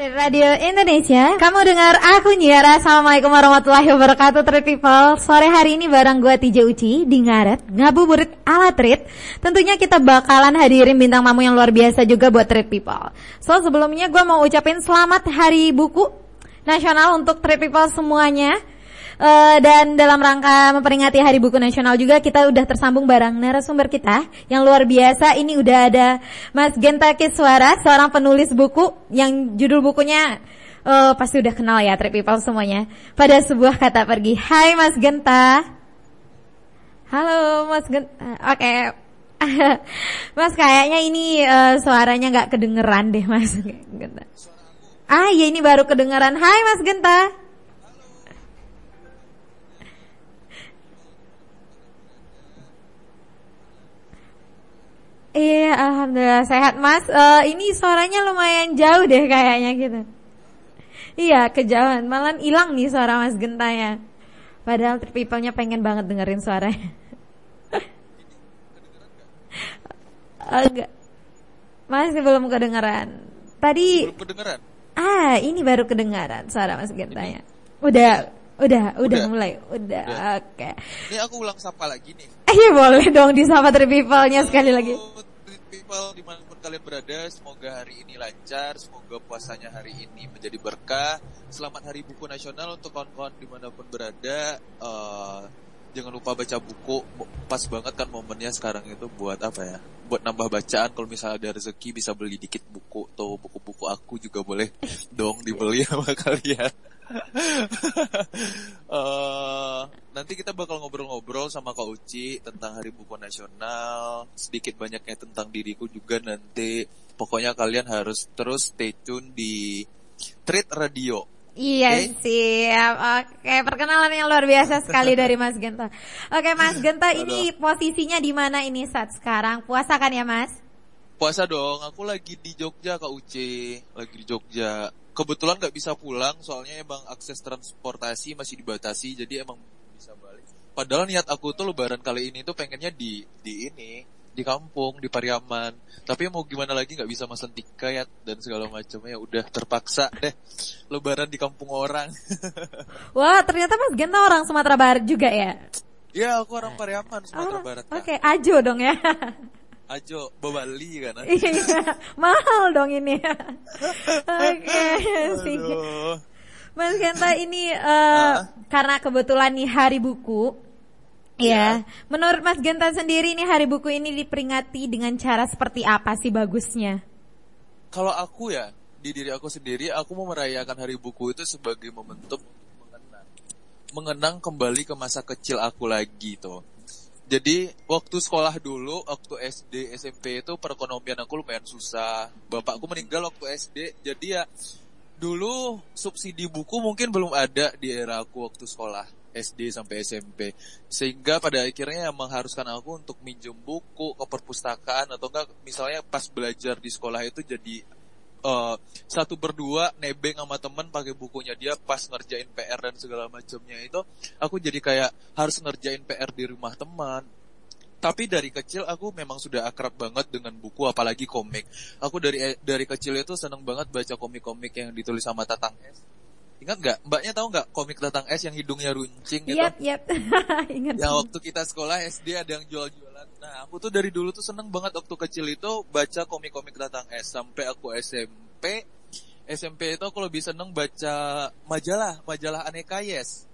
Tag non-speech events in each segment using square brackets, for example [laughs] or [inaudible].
dari Radio Indonesia. Kamu dengar aku Nyiara. Assalamualaikum warahmatullahi wabarakatuh, Trip People. Sore hari ini bareng gue Tija Uci di Ngaret, ngabuburit ala Trit. Tentunya kita bakalan hadirin bintang tamu yang luar biasa juga buat Trip People. So sebelumnya gue mau ucapin selamat Hari Buku Nasional untuk Trip People semuanya. Uh, dan dalam rangka memperingati Hari Buku Nasional juga kita udah tersambung bareng narasumber kita yang luar biasa. Ini udah ada Mas Genta Kiswara, seorang penulis buku yang judul bukunya uh, pasti udah kenal ya Trip People semuanya. Pada sebuah kata pergi. Hai Mas Genta. Halo Mas Genta. Oke. Okay. [laughs] mas kayaknya ini uh, suaranya nggak kedengeran deh Mas [laughs] Genta. Ah iya ini baru kedengeran. Hai Mas Genta. Iya, alhamdulillah sehat Mas. Uh, ini suaranya lumayan jauh deh kayaknya gitu. Iya, kejauhan. Malah hilang nih suara Mas Gentanya. Padahal people-nya pengen banget dengerin suaranya. [laughs] Enggak. Masih belum kedengeran. Tadi belum kedengeran. Ah, ini baru kedengaran suara Mas Gentanya. Udah, udah, udah, udah mulai. Udah, udah. oke. Okay. Ini aku ulang sapa lagi nih. Iya boleh dong disapa Trip People-nya sekali lagi. Trip People di mana pun kalian berada, semoga hari ini lancar, semoga puasanya hari ini menjadi berkah. Selamat Hari Buku Nasional untuk kawan-kawan di mana pun berada. Uh, jangan lupa baca buku, pas banget kan momennya sekarang itu buat apa ya? Buat nambah bacaan. Kalau misalnya ada rezeki bisa beli dikit buku, atau buku-buku aku juga boleh dong dibeli sama kalian. Uh, [laughs] nanti kita bakal ngobrol-ngobrol sama Kak Uci tentang Hari Buku Nasional, sedikit banyaknya tentang diriku juga nanti. Pokoknya kalian harus terus stay tune di Treat Radio. Iya okay? siap. Oke, perkenalan yang luar biasa sekali dari Mas Genta. Oke, Mas Genta ini posisinya di mana ini saat sekarang? Puasa kan ya, Mas? Puasa dong. Aku lagi di Jogja, Kak Uci. Lagi di Jogja kebetulan nggak bisa pulang soalnya emang akses transportasi masih dibatasi jadi emang bisa balik. Padahal niat aku tuh lebaran kali ini tuh pengennya di di ini di kampung di Pariaman. Tapi mau gimana lagi nggak bisa mesen tiket dan segala macamnya udah terpaksa deh lebaran di kampung orang. [laughs] Wah ternyata mas Genta orang Sumatera Barat juga ya? Iya aku orang Pariaman Sumatera oh, Barat oke okay. Ajo dong ya [laughs] Ajo Bali kan? [laughs] Iya mahal dong ini. [laughs] Oke okay, Mas Genta ini uh, uh. karena kebetulan nih hari buku ya. ya menurut Mas Genta sendiri nih hari buku ini diperingati dengan cara seperti apa sih bagusnya? Kalau aku ya di diri aku sendiri aku mau merayakan hari buku itu sebagai momentum mengenang mengenang kembali ke masa kecil aku lagi tuh jadi waktu sekolah dulu, waktu SD, SMP itu perekonomian aku lumayan susah. Bapakku meninggal waktu SD, jadi ya dulu subsidi buku mungkin belum ada di era aku waktu sekolah SD sampai SMP. Sehingga pada akhirnya yang mengharuskan aku untuk minjem buku ke perpustakaan atau enggak misalnya pas belajar di sekolah itu jadi uh, satu berdua nebeng sama temen pakai bukunya dia pas ngerjain PR dan segala macamnya itu aku jadi kayak harus ngerjain PR di rumah teman. Tapi dari kecil aku memang sudah akrab banget dengan buku apalagi komik. Aku dari dari kecil itu seneng banget baca komik-komik yang ditulis sama Tatang S Ingat nggak? Mbaknya tahu nggak komik Tatang S yang hidungnya runcing gitu? Yep, yep. [laughs] Ingat. Yang waktu kita sekolah SD ada yang jual-jualan. Nah, aku tuh dari dulu tuh seneng banget waktu kecil itu baca komik-komik Tatang S sampai aku SMP. SMP itu aku lebih seneng baca majalah, majalah Aneka Yes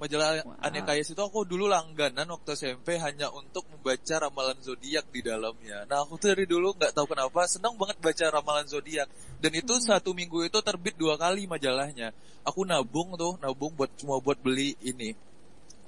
majalah wow. Aneka Yes itu aku dulu langganan waktu SMP hanya untuk membaca ramalan zodiak di dalamnya. Nah aku tuh dari dulu nggak tahu kenapa senang banget baca ramalan zodiak dan itu hmm. satu minggu itu terbit dua kali majalahnya. Aku nabung tuh nabung buat cuma buat beli ini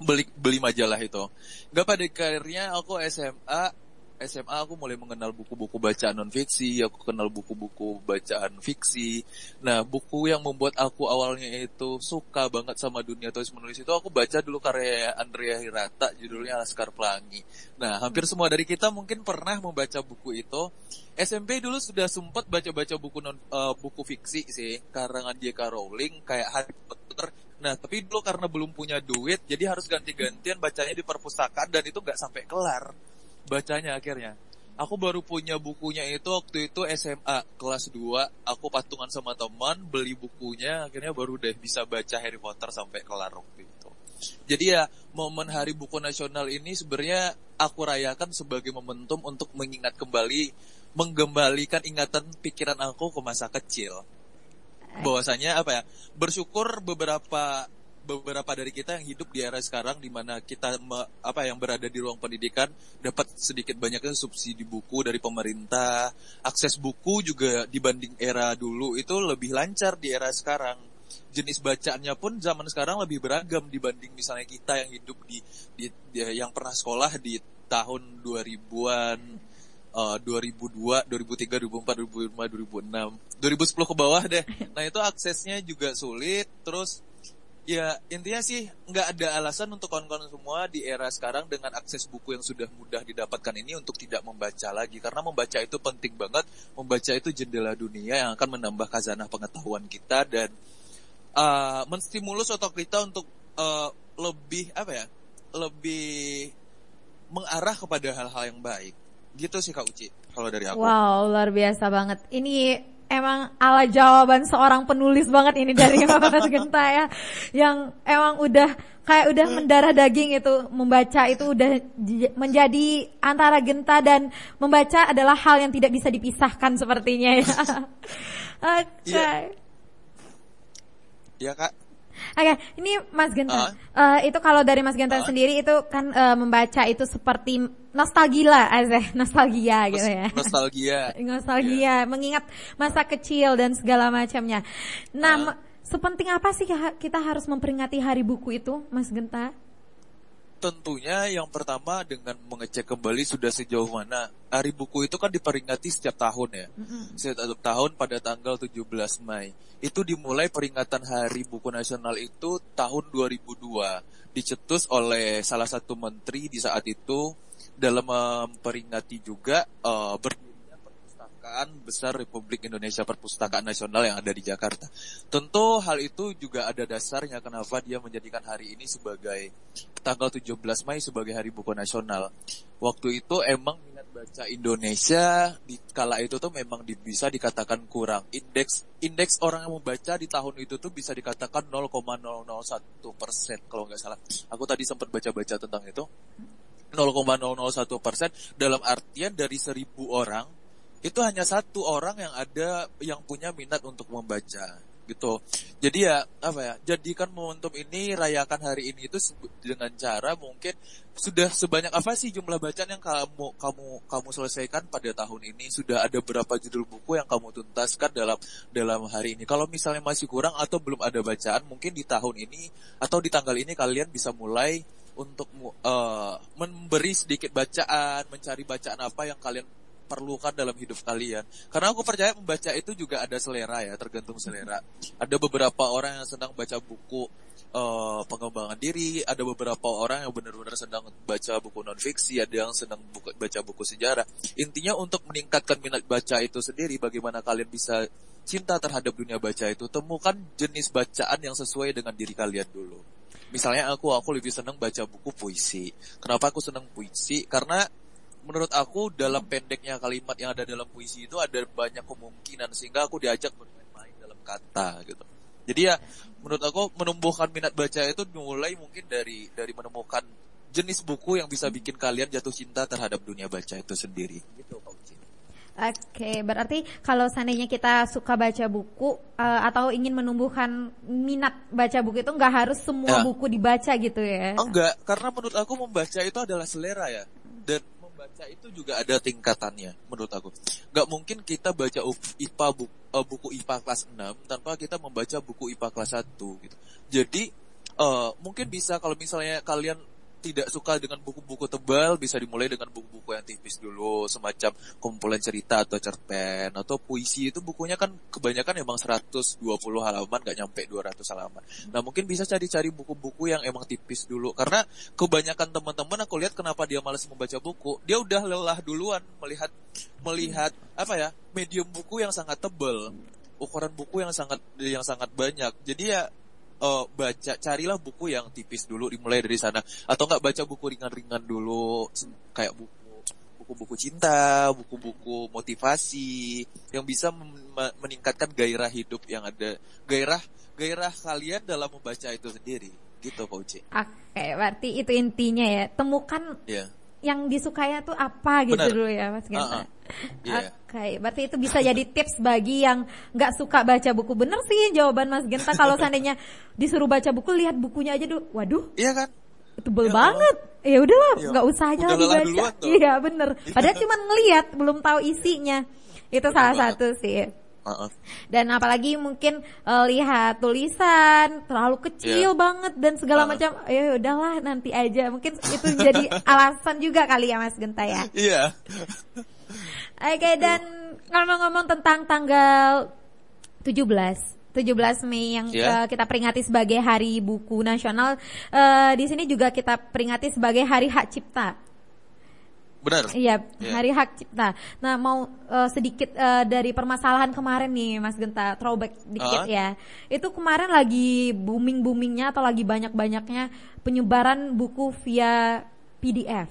beli beli majalah itu. Gak pada akhirnya aku SMA SMA aku mulai mengenal buku-buku bacaan non fiksi, aku kenal buku-buku bacaan fiksi. Nah, buku yang membuat aku awalnya itu suka banget sama dunia tulis menulis itu aku baca dulu karya Andrea Hirata judulnya Laskar Pelangi. Nah, hampir semua dari kita mungkin pernah membaca buku itu. SMP dulu sudah sempat baca-baca buku non uh, buku fiksi sih, karangan J.K. Rowling kayak Harry Potter Nah, tapi dulu karena belum punya duit, jadi harus ganti-gantian bacanya di perpustakaan dan itu nggak sampai kelar bacanya akhirnya. Aku baru punya bukunya itu waktu itu SMA kelas 2. Aku patungan sama teman beli bukunya, akhirnya baru deh bisa baca Harry Potter sampai kelar waktu itu. Jadi ya momen Hari Buku Nasional ini sebenarnya aku rayakan sebagai momentum untuk mengingat kembali, menggembalikan ingatan pikiran aku ke masa kecil. Bahwasanya apa ya? Bersyukur beberapa beberapa dari kita yang hidup di era sekarang di mana kita me, apa yang berada di ruang pendidikan dapat sedikit banyaknya subsidi buku dari pemerintah, akses buku juga dibanding era dulu itu lebih lancar di era sekarang. Jenis bacaannya pun zaman sekarang lebih beragam dibanding misalnya kita yang hidup di, di, di yang pernah sekolah di tahun 2000-an uh, 2002, 2003, 2004, 2005, 2006, 2010 ke bawah deh. Nah itu aksesnya juga sulit, terus ya intinya sih nggak ada alasan untuk kawan-kawan semua di era sekarang dengan akses buku yang sudah mudah didapatkan ini untuk tidak membaca lagi. Karena membaca itu penting banget. Membaca itu jendela dunia yang akan menambah khazanah pengetahuan kita dan uh, menstimulus otak kita untuk uh, lebih apa ya lebih mengarah kepada hal-hal yang baik. Gitu sih kak Uci kalau dari aku. Wow luar biasa banget. Ini emang ala jawaban seorang penulis banget ini dari [laughs] Mas Genta ya. Yang emang udah kayak udah mendarah daging itu membaca itu udah menjadi antara Genta dan membaca adalah hal yang tidak bisa dipisahkan sepertinya ya. [laughs] [laughs] Oke. Okay. Iya. Ya kak. Oke, okay, ini Mas Genta. Uh. Uh, itu kalau dari Mas Genta uh. sendiri itu kan uh, membaca itu seperti nostalgia aja, nostalgia Nos gitu ya. Nostalgia. [laughs] nostalgia, yeah. mengingat masa kecil dan segala macamnya. Nah, uh. sepenting apa sih kita harus memperingati Hari Buku itu, Mas Genta? Tentunya yang pertama dengan mengecek kembali sudah sejauh mana hari buku itu kan diperingati setiap tahun ya. Mm-hmm. Setiap tahun pada tanggal 17 Mei. Itu dimulai peringatan Hari Buku Nasional itu tahun 2002. Dicetus oleh salah satu menteri di saat itu dalam memperingati juga uh, perpustakaan besar Republik Indonesia Perpustakaan Nasional yang ada di Jakarta. Tentu hal itu juga ada dasarnya kenapa dia menjadikan hari ini sebagai tanggal 17 Mei sebagai Hari Buku Nasional. Waktu itu emang minat baca Indonesia di kala itu tuh memang di, bisa dikatakan kurang. Indeks indeks orang yang membaca di tahun itu tuh bisa dikatakan 0,001 persen kalau nggak salah. Aku tadi sempat baca-baca tentang itu. 0,001 persen dalam artian dari seribu orang itu hanya satu orang yang ada yang punya minat untuk membaca gitu. Jadi ya apa ya? Jadikan momentum ini rayakan hari ini itu dengan cara mungkin sudah sebanyak apa sih jumlah bacaan yang kamu kamu kamu selesaikan pada tahun ini? Sudah ada berapa judul buku yang kamu tuntaskan dalam dalam hari ini? Kalau misalnya masih kurang atau belum ada bacaan, mungkin di tahun ini atau di tanggal ini kalian bisa mulai untuk uh, memberi sedikit bacaan, mencari bacaan apa yang kalian perlukan dalam hidup kalian. Karena aku percaya membaca itu juga ada selera ya, tergantung selera. Ada beberapa orang yang sedang baca buku uh, pengembangan diri, ada beberapa orang yang benar-benar sedang baca buku non fiksi, ada yang sedang buku, baca buku sejarah. Intinya untuk meningkatkan minat baca itu sendiri, bagaimana kalian bisa cinta terhadap dunia baca itu, temukan jenis bacaan yang sesuai dengan diri kalian dulu. Misalnya aku, aku lebih senang baca buku puisi. Kenapa aku senang puisi? Karena menurut aku dalam pendeknya kalimat yang ada dalam puisi itu ada banyak kemungkinan sehingga aku diajak bermain-main dalam kata gitu. Jadi ya menurut aku menumbuhkan minat baca itu mulai mungkin dari dari menemukan jenis buku yang bisa bikin kalian jatuh cinta terhadap dunia baca itu sendiri. Gitu Oke, okay, berarti kalau seandainya kita suka baca buku uh, atau ingin menumbuhkan minat baca buku itu nggak harus semua ya. buku dibaca gitu ya? Enggak, karena menurut aku membaca itu adalah selera ya. Dan baca itu juga ada tingkatannya menurut aku. Gak mungkin kita baca IPA buku, eh, buku IPA kelas 6 tanpa kita membaca buku IPA kelas 1 gitu. Jadi uh, mungkin bisa kalau misalnya kalian tidak suka dengan buku-buku tebal bisa dimulai dengan buku-buku yang tipis dulu semacam kumpulan cerita atau cerpen atau puisi. Itu bukunya kan kebanyakan emang 120 halaman gak nyampe 200 halaman. Nah mungkin bisa cari-cari buku-buku yang emang tipis dulu. Karena kebanyakan teman-teman aku lihat kenapa dia malas membaca buku dia udah lelah duluan melihat melihat apa ya medium buku yang sangat tebal ukuran buku yang sangat yang sangat banyak. Jadi ya uh, baca carilah buku yang tipis dulu dimulai dari sana atau enggak baca buku ringan-ringan dulu kayak buku buku-buku cinta, buku-buku motivasi yang bisa meningkatkan gairah hidup yang ada, gairah gairah kalian dalam membaca itu sendiri. Gitu, Pak Uci. Oke, berarti itu intinya ya. Temukan yeah. yang disukainya tuh apa gitu Bener. dulu ya, Mas Genta. Uh -uh. Yeah. Oke, okay, berarti itu bisa jadi tips bagi yang nggak suka baca buku. Bener sih jawaban Mas Genta kalau seandainya disuruh baca buku, lihat bukunya aja dulu. Waduh. Iya kan? Tebel ya, banget. Ya udahlah, iya. nggak usah aja lagi baca. Iya bener. Iya. Padahal cuma ngelihat, belum tahu isinya. Itu salah satu sih. Dan apalagi mungkin uh, lihat tulisan terlalu kecil yeah. banget dan segala macam. Ya udahlah nanti aja. Mungkin itu jadi [laughs] alasan juga kali ya Mas Genta ya. Iya. Oke okay, dan ngomong-ngomong tentang tanggal 17 17 Mei yang yeah. uh, kita peringati sebagai Hari Buku Nasional. Uh, di sini juga kita peringati sebagai Hari Hak Cipta. Benar. Iya, yeah. Hari Hak Cipta. Nah, mau uh, sedikit uh, dari permasalahan kemarin nih, Mas Genta, throwback dikit uh. ya. Itu kemarin lagi booming-boomingnya atau lagi banyak-banyaknya penyebaran buku via PDF.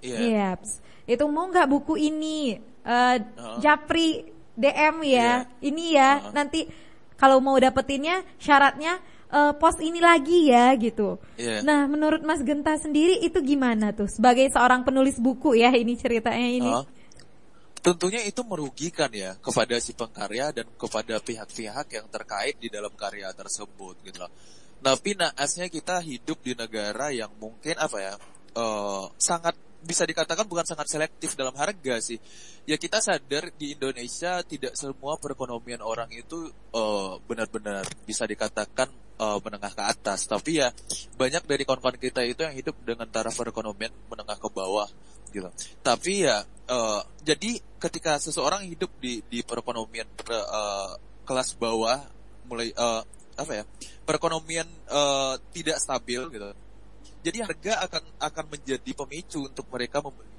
Iya. Yeah. Yep. Itu mau nggak buku ini? Uh, uh. Japri DM ya. Yeah. Ini ya, uh. nanti kalau mau dapetinnya syaratnya uh, post ini lagi ya gitu. Yeah. Nah, menurut Mas Genta sendiri itu gimana tuh sebagai seorang penulis buku ya ini ceritanya ini? Uh, tentunya itu merugikan ya kepada si pengkarya dan kepada pihak-pihak yang terkait di dalam karya tersebut gitu loh. Tapi naasnya kita hidup di negara yang mungkin apa ya uh, sangat bisa dikatakan bukan sangat selektif dalam harga sih. Ya kita sadar di Indonesia tidak semua perekonomian orang itu uh, benar-benar bisa dikatakan uh, menengah ke atas. Tapi ya banyak dari kawan-kawan kita itu yang hidup dengan taraf perekonomian menengah ke bawah gitu. Tapi ya uh, jadi ketika seseorang hidup di di perekonomian uh, kelas bawah mulai uh, apa ya perekonomian uh, tidak stabil gitu jadi harga akan akan menjadi pemicu untuk mereka membeli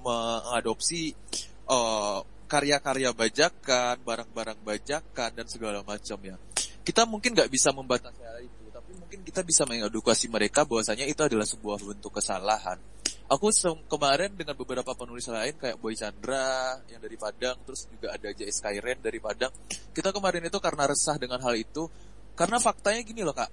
mengadopsi uh, karya-karya bajakan, barang-barang bajakan dan segala macam ya kita mungkin nggak bisa membatasi hal itu, tapi mungkin kita bisa mengedukasi mereka bahwasanya itu adalah sebuah bentuk kesalahan. Aku kemarin dengan beberapa penulis lain kayak Boy Chandra yang dari Padang, terus juga ada J.S. Kairen dari Padang. Kita kemarin itu karena resah dengan hal itu, karena faktanya gini loh kak,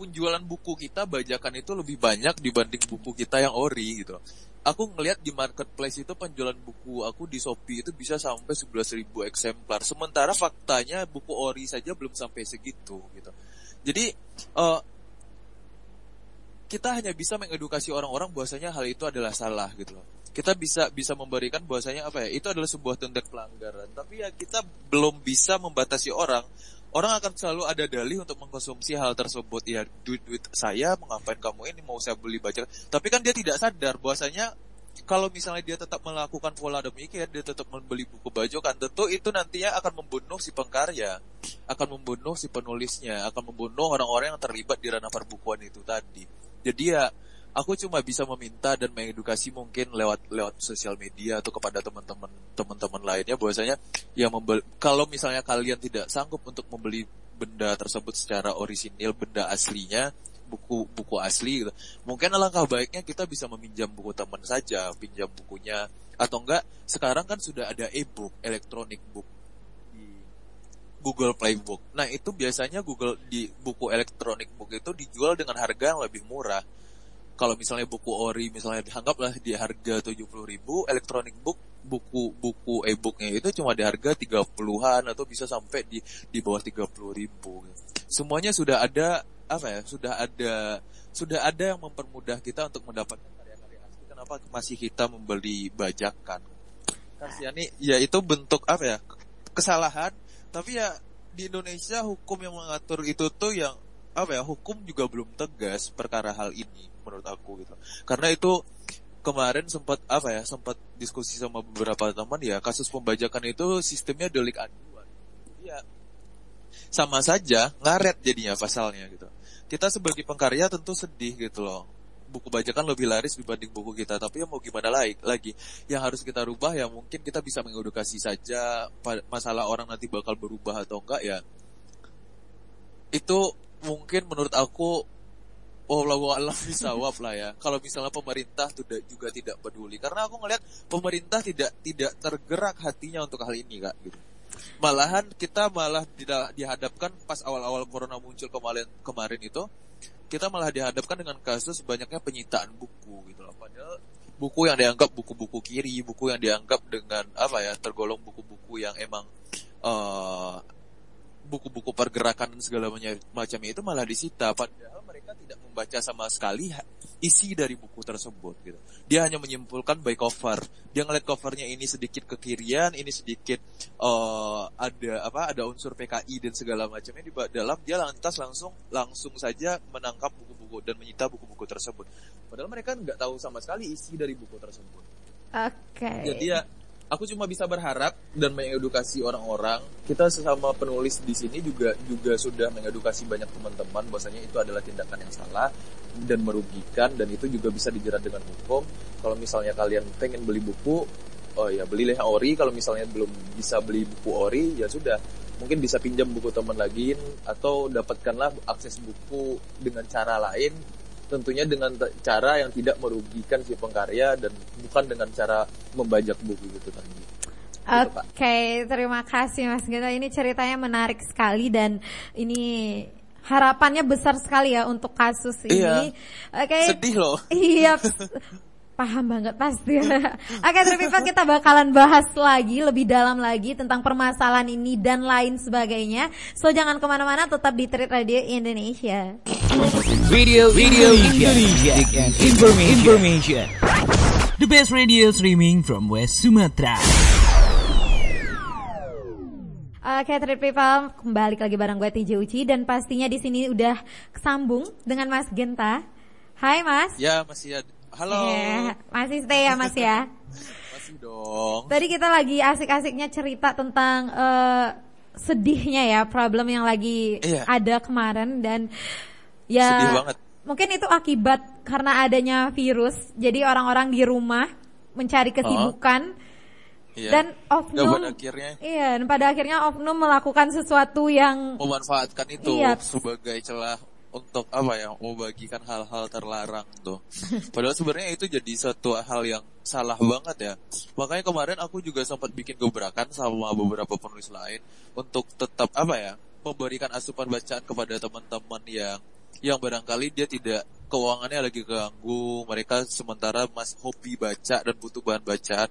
penjualan buku kita bajakan itu lebih banyak dibanding buku kita yang ori gitu aku ngelihat di marketplace itu penjualan buku aku di Shopee itu bisa sampai 11.000 eksemplar. Sementara faktanya buku ori saja belum sampai segitu gitu. Jadi uh, kita hanya bisa mengedukasi orang-orang bahwasanya hal itu adalah salah gitu loh. Kita bisa bisa memberikan bahwasanya apa ya? Itu adalah sebuah tindak pelanggaran. Tapi ya kita belum bisa membatasi orang orang akan selalu ada dalih untuk mengkonsumsi hal tersebut. Ya duit duit saya mengapain kamu ini mau saya beli baca tapi kan dia tidak sadar bahwasanya kalau misalnya dia tetap melakukan pola demikian dia tetap membeli buku baju kan tentu itu nantinya akan membunuh si pengkarya akan membunuh si penulisnya akan membunuh orang-orang yang terlibat di ranah perbukuan itu tadi. Jadi ya aku cuma bisa meminta dan mengedukasi mungkin lewat lewat sosial media atau kepada teman-teman teman-teman lainnya bahwasanya ya membeli, kalau misalnya kalian tidak sanggup untuk membeli benda tersebut secara orisinil benda aslinya buku buku asli gitu. Mungkin alangkah baiknya kita bisa meminjam buku teman saja, pinjam bukunya atau enggak sekarang kan sudah ada e-book, electronic book di Google Play Book. Nah, itu biasanya Google di buku electronic book itu dijual dengan harga yang lebih murah kalau misalnya buku ori misalnya dianggaplah di harga 70 ribu, elektronik book buku buku e-booknya itu cuma di harga 30-an atau bisa sampai di di bawah 30 ribu. Semuanya sudah ada apa ya? Sudah ada sudah ada yang mempermudah kita untuk mendapatkan karya-karya asli. Kenapa masih kita membeli bajakan? Kasihan nih, ya itu bentuk apa ya? Kesalahan. Tapi ya di Indonesia hukum yang mengatur itu tuh yang apa ya hukum juga belum tegas perkara hal ini menurut aku gitu. Karena itu kemarin sempat apa ya sempat diskusi sama beberapa teman ya kasus pembajakan itu sistemnya delik aduan. Ya sama saja ngaret jadinya pasalnya gitu. Kita sebagai pengkarya tentu sedih gitu loh. Buku bajakan lebih laris dibanding buku kita tapi ya mau gimana lagi lagi? Yang harus kita rubah ya mungkin kita bisa mengedukasi saja masalah orang nanti bakal berubah atau enggak ya. Itu mungkin menurut aku wallahu alam bisawab lah ya. Kalau misalnya pemerintah tidak juga tidak peduli karena aku ngelihat pemerintah tidak tidak tergerak hatinya untuk hal ini kak gitu. Malahan kita malah tidak dihadapkan pas awal-awal corona muncul kemarin kemarin itu kita malah dihadapkan dengan kasus banyaknya penyitaan buku gitu loh. Padahal buku yang dianggap buku-buku kiri, buku yang dianggap dengan apa ya tergolong buku-buku yang emang uh, buku-buku pergerakan segala macam itu malah disita padahal mereka tidak membaca sama sekali isi dari buku tersebut gitu. Dia hanya menyimpulkan by cover. Dia ngeliat covernya ini sedikit kekirian, ini sedikit uh, ada apa ada unsur PKI dan segala macamnya di dalam dia lantas langsung langsung saja menangkap buku-buku dan menyita buku-buku tersebut. Padahal mereka nggak tahu sama sekali isi dari buku tersebut. Oke. Okay. Jadi ya aku cuma bisa berharap dan mengedukasi orang-orang. Kita sesama penulis di sini juga juga sudah mengedukasi banyak teman-teman bahwasanya itu adalah tindakan yang salah dan merugikan dan itu juga bisa dijerat dengan hukum. Kalau misalnya kalian pengen beli buku, oh ya belilah ori. Kalau misalnya belum bisa beli buku ori, ya sudah mungkin bisa pinjam buku teman lagi atau dapatkanlah akses buku dengan cara lain tentunya dengan cara yang tidak merugikan si pengkarya dan bukan dengan cara membajak buku gitu tadi. Gitu, Oke, okay, terima kasih Mas Gita. Ini ceritanya menarik sekali dan ini harapannya besar sekali ya untuk kasus iya. ini. Oke. Okay. Sedih loh. Iya. [laughs] Paham banget pasti. [laughs] Oke, Tripipa kita bakalan bahas lagi lebih dalam lagi tentang permasalahan ini dan lain sebagainya. So jangan ke mana-mana, tetap di Trade Radio Indonesia. Radio Radio Indonesia, and information. information. The best radio streaming from West Sumatra. Oke, Trade People, kembali lagi bareng gue TJ Uci dan pastinya di sini udah kesambung dengan Mas Genta. Hai Mas. Ya, masih ada Halo. Yeah, masih stay ya Mas ya? [laughs] masih dong. Tadi kita lagi asik-asiknya cerita tentang uh, sedihnya ya problem yang lagi iya. ada kemarin dan ya Sedih banget. mungkin itu akibat karena adanya virus. Jadi orang-orang di rumah mencari kesibukan. Oh. Iya. Dan oknum, akhirnya, iya, dan pada akhirnya oknum melakukan sesuatu yang memanfaatkan itu iya. sebagai celah untuk apa ya membagikan hal-hal terlarang tuh. Padahal sebenarnya itu jadi satu hal yang salah banget ya. Makanya kemarin aku juga sempat bikin gebrakan sama beberapa penulis lain untuk tetap apa ya memberikan asupan bacaan kepada teman-teman yang yang barangkali dia tidak keuangannya lagi keganggu, mereka sementara mas hobi baca dan butuh bahan bacaan.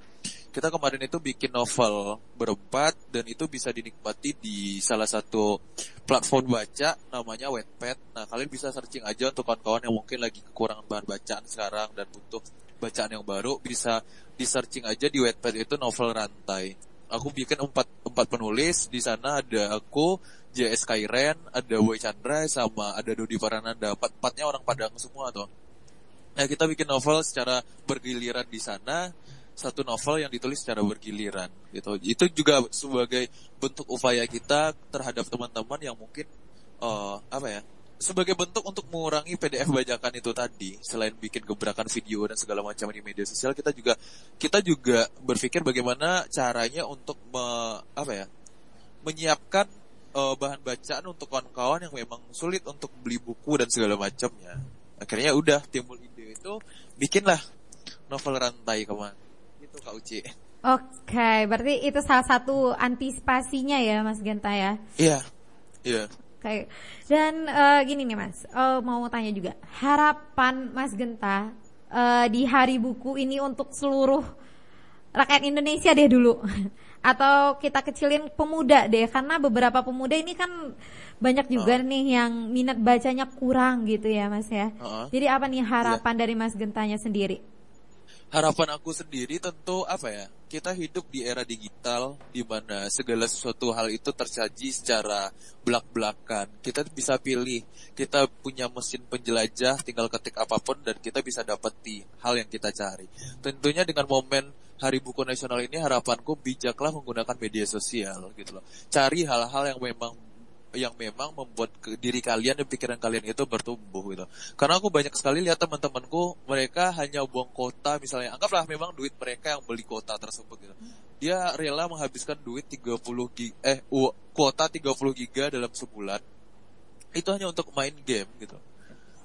Kita kemarin itu bikin novel berempat dan itu bisa dinikmati di salah satu platform baca namanya Wattpad. Nah, kalian bisa searching aja untuk kawan-kawan yang mungkin lagi kekurangan bahan bacaan sekarang dan butuh bacaan yang baru bisa di searching aja di Wattpad itu novel rantai. Aku bikin empat empat penulis di sana ada aku, JS Kairen, ada Boy Chandra, sama ada Dodi Parananda. Empat-empatnya orang Padang semua tuh. Nah, kita bikin novel secara bergiliran di sana, satu novel yang ditulis secara bergiliran gitu. Itu juga sebagai bentuk upaya kita terhadap teman-teman yang mungkin uh, apa ya? Sebagai bentuk untuk mengurangi PDF bajakan itu tadi, selain bikin gebrakan video dan segala macam di media sosial, kita juga kita juga berpikir bagaimana caranya untuk me, apa ya? menyiapkan uh, bahan bacaan untuk kawan-kawan yang memang sulit untuk beli buku dan segala macamnya. Akhirnya udah timbul ide itu bikinlah novel rantai ke mana. Itu Kak Uci. Oke, okay, berarti itu salah satu antisipasinya ya Mas Genta ya? Iya, iya. Okay. dan uh, gini nih Mas, uh, mau tanya juga, harapan Mas Genta uh, di Hari Buku ini untuk seluruh rakyat Indonesia deh dulu. [laughs] atau kita kecilin pemuda deh karena beberapa pemuda ini kan banyak juga uh. nih yang minat bacanya kurang gitu ya Mas ya. Uh -uh. Jadi apa nih harapan yeah. dari Mas Gentanya sendiri? Harapan aku sendiri tentu apa ya? Kita hidup di era digital di mana segala sesuatu hal itu tersaji secara belak-belakan. Kita bisa pilih, kita punya mesin penjelajah, tinggal ketik apa pun dan kita bisa dapati hal yang kita cari. Tentunya dengan momen Hari Buku Nasional ini harapanku bijaklah menggunakan media sosial gitu loh. Cari hal-hal yang memang yang memang membuat ke diri kalian dan pikiran kalian itu bertumbuh gitu. Karena aku banyak sekali lihat teman-temanku mereka hanya buang kota misalnya anggaplah memang duit mereka yang beli kota tersebut gitu. Dia rela menghabiskan duit 30 gig eh kuota 30 giga dalam sebulan. Itu hanya untuk main game gitu.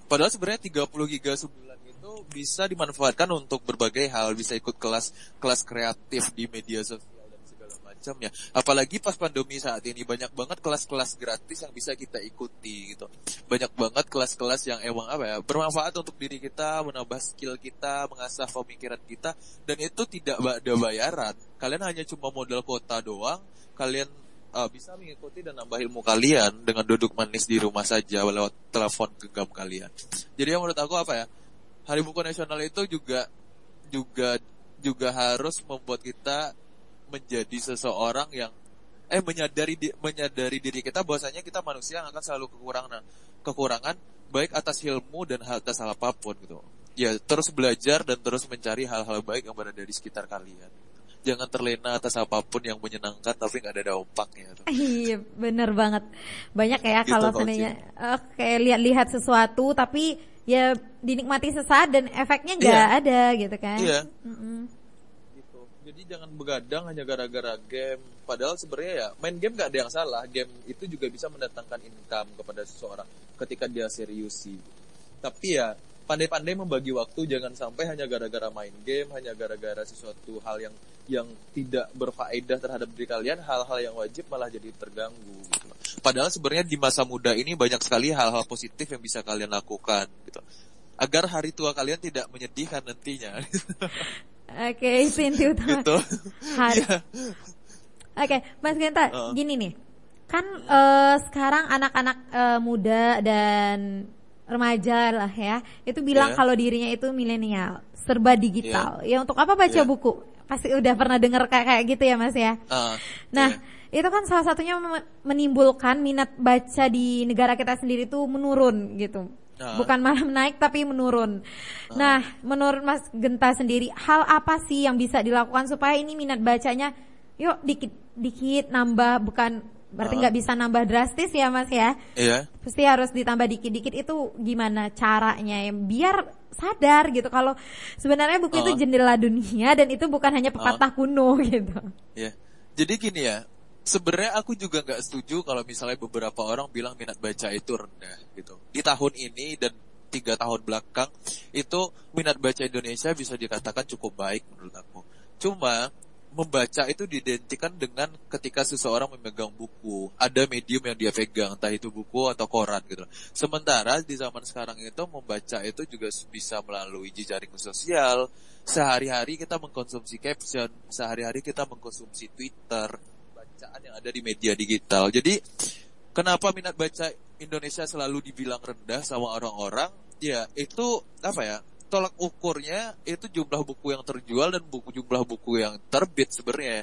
Padahal sebenarnya 30 giga sebulan itu bisa dimanfaatkan untuk berbagai hal, bisa ikut kelas kelas kreatif di media sosial macamnya. Apalagi pas pandemi saat ini banyak banget kelas-kelas gratis yang bisa kita ikuti gitu. Banyak banget kelas-kelas yang emang apa ya, bermanfaat untuk diri kita, menambah skill kita, mengasah pemikiran kita dan itu tidak ada bayaran. Kalian hanya cuma modal kuota doang, kalian uh, bisa mengikuti dan nambah ilmu kalian dengan duduk manis di rumah saja lewat telepon genggam kalian. Jadi yang menurut aku apa ya? Hari Buku Nasional itu juga juga juga harus membuat kita menjadi seseorang yang eh menyadari di, menyadari diri kita bahwasanya kita manusia yang akan selalu kekurangan kekurangan baik atas ilmu dan atas hal apa pun gitu. Ya, terus belajar dan terus mencari hal-hal baik yang berada di sekitar kalian jangan terlena atas apa pun yang menyenangkan tapi nggak ada dampaknya. [laughs] Iya, bener banget. Banyak ya gitu, kalau seandainya oke lihat-lihat sesuatu tapi ya dinikmati sesaat dan efeknya nggak iya. ada gitu kan. Iya. Mm -mm. Jadi jangan begadang hanya gara-gara game. Padahal sebenarnya ya main game nggak ada yang salah. Game itu juga bisa mendatangkan income kepada seseorang ketika dia serius sih. Tapi ya pandai-pandai membagi waktu jangan sampai hanya gara-gara main game hanya gara-gara sesuatu hal yang yang tidak berfaedah terhadap diri kalian hal-hal yang wajib malah jadi terganggu gitu padahal sebenarnya di masa muda ini banyak sekali hal-hal positif yang bisa kalian lakukan gitu agar hari tua kalian tidak menyedihkan nantinya [laughs] oke okay, inti utama [laughs] gitu. hari yeah. oke okay, mas Genta uh. gini nih kan uh, sekarang anak-anak uh, muda dan remaja lah ya itu bilang yeah. kalau dirinya itu milenial serba digital yeah. ya untuk apa baca yeah. buku pasti udah pernah dengar kayak kayak gitu ya mas ya uh, nah yeah. itu kan salah satunya menimbulkan minat baca di negara kita sendiri itu menurun gitu uh. bukan malah naik tapi menurun uh. nah menurut mas Genta sendiri hal apa sih yang bisa dilakukan supaya ini minat bacanya yuk dikit dikit nambah bukan Berarti nggak uh. bisa nambah drastis ya Mas ya? Iya. Pasti harus ditambah dikit-dikit itu gimana caranya ya biar sadar gitu kalau sebenarnya buku uh. itu jendela dunia dan itu bukan hanya pepatah uh. kuno [laughs] gitu. Iya. Jadi gini ya, sebenarnya aku juga nggak setuju kalau misalnya beberapa orang bilang minat baca itu rendah gitu. Di tahun ini dan tiga tahun belakang itu minat baca Indonesia bisa dikatakan cukup baik menurut aku. Cuma membaca itu diidentikan dengan ketika seseorang memegang buku. Ada medium yang dia pegang, entah itu buku atau koran gitu. Sementara di zaman sekarang itu membaca itu juga bisa melalui jejaring sosial. Sehari-hari kita mengkonsumsi caption, sehari-hari kita mengkonsumsi Twitter, bacaan yang ada di media digital. Jadi kenapa minat baca Indonesia selalu dibilang rendah sama orang-orang? Ya, itu apa ya? tolak ukurnya itu jumlah buku yang terjual dan buku jumlah buku yang terbit sebenarnya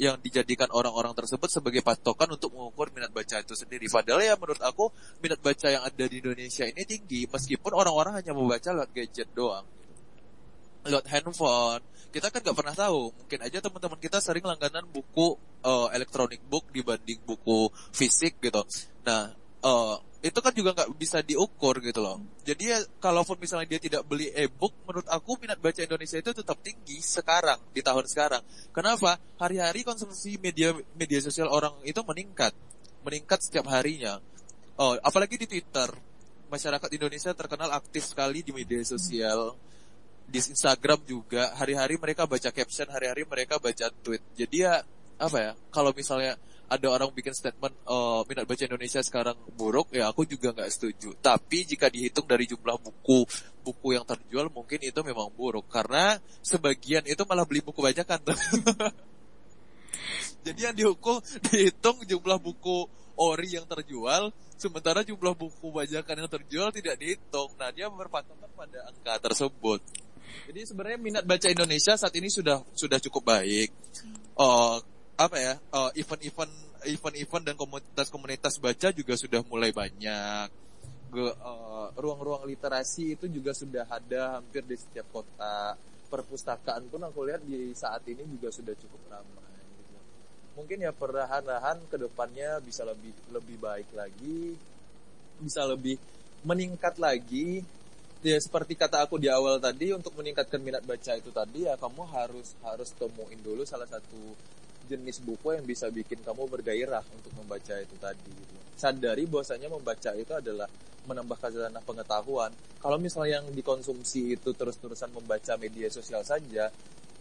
yang dijadikan orang-orang tersebut sebagai patokan untuk mengukur minat baca itu sendiri. Padahal ya menurut aku minat baca yang ada di Indonesia ini tinggi meskipun orang-orang hanya membaca lewat gadget doang. Lewat handphone. Kita kan nggak pernah tahu. Mungkin aja teman-teman kita sering langganan buku uh, electronic book dibanding buku fisik gitu. Nah, uh, itu kan juga nggak bisa diukur gitu loh. Jadi ya kalaupun misalnya dia tidak beli e-book, menurut aku minat baca Indonesia itu tetap tinggi sekarang di tahun sekarang. Kenapa? Hari-hari konsumsi media media sosial orang itu meningkat, meningkat setiap harinya. Oh, apalagi di Twitter, masyarakat Indonesia terkenal aktif sekali di media sosial. Di Instagram juga hari-hari mereka baca caption, hari-hari mereka baca tweet. Jadi ya apa ya? Kalau misalnya ada orang bikin statement uh, minat baca Indonesia sekarang buruk ya aku juga nggak setuju tapi jika dihitung dari jumlah buku buku yang terjual mungkin itu memang buruk karena sebagian itu malah beli buku bajakan [laughs] jadi yang dihukum dihitung jumlah buku ori yang terjual sementara jumlah buku bajakan yang terjual tidak dihitung nah dia berpatokan pada angka tersebut jadi sebenarnya minat baca Indonesia saat ini sudah sudah cukup baik. Uh, apa ya uh, event-event event-event dan komunitas-komunitas baca juga sudah mulai banyak. Uh, ruang-ruang literasi itu juga sudah ada hampir di setiap kota. Perpustakaan pun aku lihat di saat ini juga sudah cukup ramai gitu. mungkin ya perlahan-lahan ke depannya bisa lebih lebih baik lagi bisa lebih meningkat lagi ya seperti kata aku di awal tadi untuk meningkatkan minat baca itu tadi ya kamu harus harus temuin dulu salah satu jenis buku yang bisa bikin kamu bergairah untuk membaca itu tadi gitu. Sadari bahwasanya membaca itu adalah menambah khazanah pengetahuan. Kalau misalnya yang dikonsumsi itu terus-terusan membaca media sosial saja,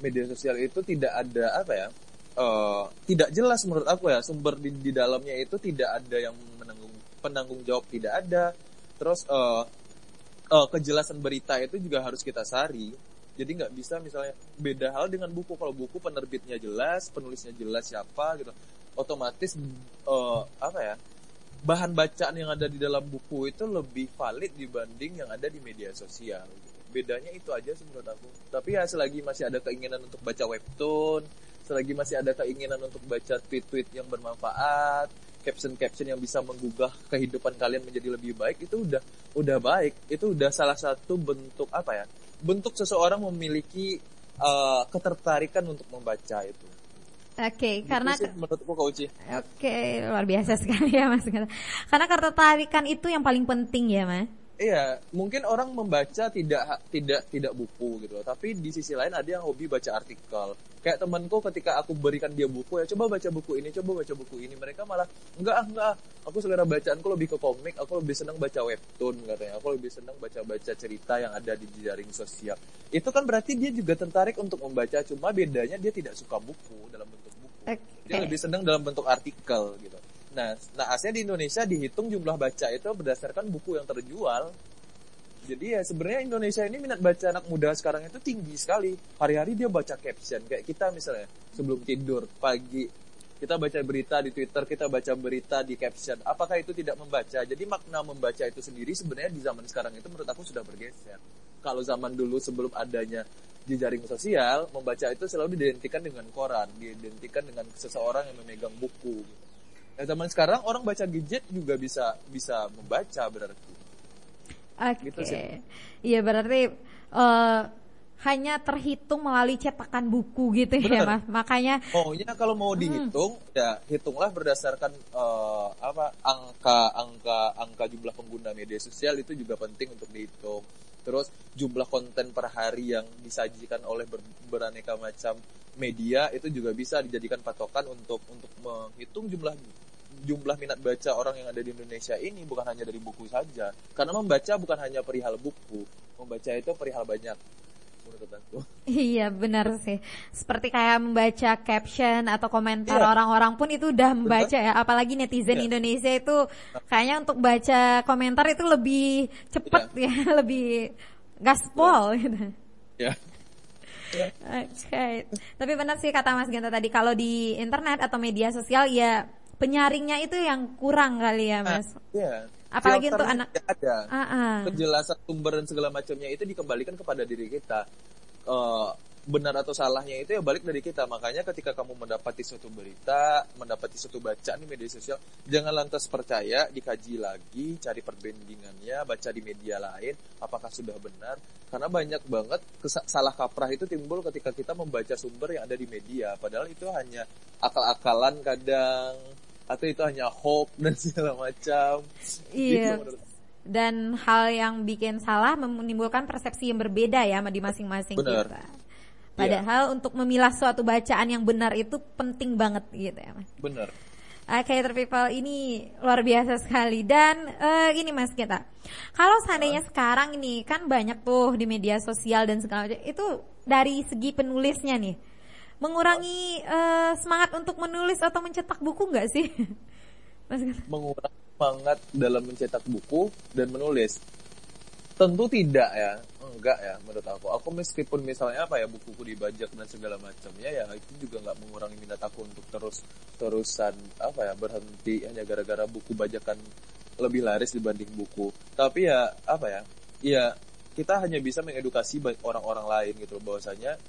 media sosial itu tidak ada apa ya? Uh, tidak jelas menurut aku ya sumber di, di dalamnya itu tidak ada yang menanggung penanggung jawab tidak ada terus uh, uh, kejelasan berita itu juga harus kita sari. Jadi nggak bisa misalnya beda hal dengan buku. Kalau buku penerbitnya jelas penulisnya jelas siapa gitu otomatis uh, apa ya bahan bacaan yang ada di dalam buku itu lebih valid dibanding yang ada di media sosial. Bedanya itu aja sih menurut aku. Tapi ya selagi masih ada keinginan untuk baca webtoon selagi masih ada keinginan untuk baca tweet-tweet yang bermanfaat caption-caption yang bisa menggugah kehidupan kalian menjadi lebih baik itu udah udah baik itu udah salah satu bentuk apa ya bentuk seseorang memiliki uh, ketertarikan untuk membaca itu. Oke, okay, gitu karena sih, menurutku Kak Uci. Oke, okay, luar biasa [laughs] sekali ya Mas. Karena ketertarikan itu yang paling penting ya, Mas. Iya, mungkin orang membaca tidak tidak tidak buku gitu loh. Tapi di sisi lain ada yang hobi baca artikel. Kayak temanku ketika aku berikan dia buku ya, coba baca buku ini, coba baca buku ini. Mereka malah enggak ah, enggak. Aku selera bacaanku lebih ke komik, aku lebih senang baca webtoon katanya. Aku lebih senang baca-baca cerita yang ada di jaring sosial. Itu kan berarti dia juga tertarik untuk membaca, cuma bedanya dia tidak suka buku dalam bentuk buku. Okay. Dia lebih senang dalam bentuk artikel gitu. Nah, nah asnya di Indonesia dihitung jumlah baca itu berdasarkan buku yang terjual. Jadi ya sebenarnya Indonesia ini minat baca anak muda sekarang itu tinggi sekali. Hari-hari dia baca caption kayak kita misalnya sebelum tidur pagi kita baca berita di Twitter, kita baca berita di caption. Apakah itu tidak membaca? Jadi makna membaca itu sendiri sebenarnya di zaman sekarang itu menurut aku sudah bergeser. Kalau zaman dulu sebelum adanya jejaring sosial, membaca itu selalu diidentikan dengan koran, diidentikan dengan seseorang yang memegang buku. Gitu. Nah, zaman sekarang orang baca gadget juga bisa bisa membaca berarti. Oke. Okay. Gitu Iya berarti uh, hanya terhitung melalui cetakan buku gitu Bener. ya mas. Makanya. Oh ya kalau mau hmm. dihitung hmm. ya hitunglah berdasarkan uh, apa angka angka angka jumlah pengguna media sosial itu juga penting untuk dihitung. Terus jumlah konten per hari yang disajikan oleh ber, beraneka macam media itu juga bisa dijadikan patokan untuk untuk menghitung jumlah jumlah minat baca orang yang ada di Indonesia ini bukan hanya dari buku saja. Karena membaca bukan hanya perihal buku, membaca itu perihal banyak menurut aku. Iya benar sih. Seperti kayak membaca caption atau komentar iya. orang-orang pun itu udah membaca ya. Apalagi netizen yeah. Indonesia itu kayaknya untuk baca komentar itu lebih cepet yeah. ya, [laughs] lebih gaspol yeah. gitu. Ya. Yeah. Oke, okay. tapi benar sih kata Mas Genta tadi kalau di internet atau media sosial ya penyaringnya itu yang kurang kali ya nah, mas. Iya. Apalagi untuk anak. Ada. Uh -uh. Penjelasan sumber dan segala macamnya itu dikembalikan kepada diri kita. Uh, benar atau salahnya itu ya balik dari kita. Makanya ketika kamu mendapati suatu berita, mendapati suatu bacaan di media sosial, jangan lantas percaya, dikaji lagi, cari perbandingannya, baca di media lain, apakah sudah benar. Karena banyak banget salah kaprah itu timbul ketika kita membaca sumber yang ada di media. Padahal itu hanya akal-akalan kadang, atau itu hanya hope [laughs] dan segala macam. Iya. Gitu, dan hal yang bikin salah menimbulkan persepsi yang berbeda ya di masing-masing kita. Padahal yeah. untuk memilah suatu bacaan yang benar itu penting banget gitu ya mas. Benar. Oke, okay, people ini luar biasa sekali dan uh, gini mas kita, kalau seandainya uh. sekarang ini kan banyak tuh di media sosial dan segala macam itu dari segi penulisnya nih, mengurangi uh, semangat untuk menulis atau mencetak buku nggak sih? [laughs] Mengurangi semangat dalam mencetak buku dan menulis, tentu tidak ya. Enggak ya menurut aku. Aku meskipun misalnya apa ya bukuku dibajak dan segala macamnya ya itu juga nggak mengurangi minat aku untuk terus terusan apa ya berhenti hanya gara-gara buku bajakan lebih laris dibanding buku. Tapi ya apa ya ya kita hanya bisa mengedukasi orang-orang lain gitu bahwasanya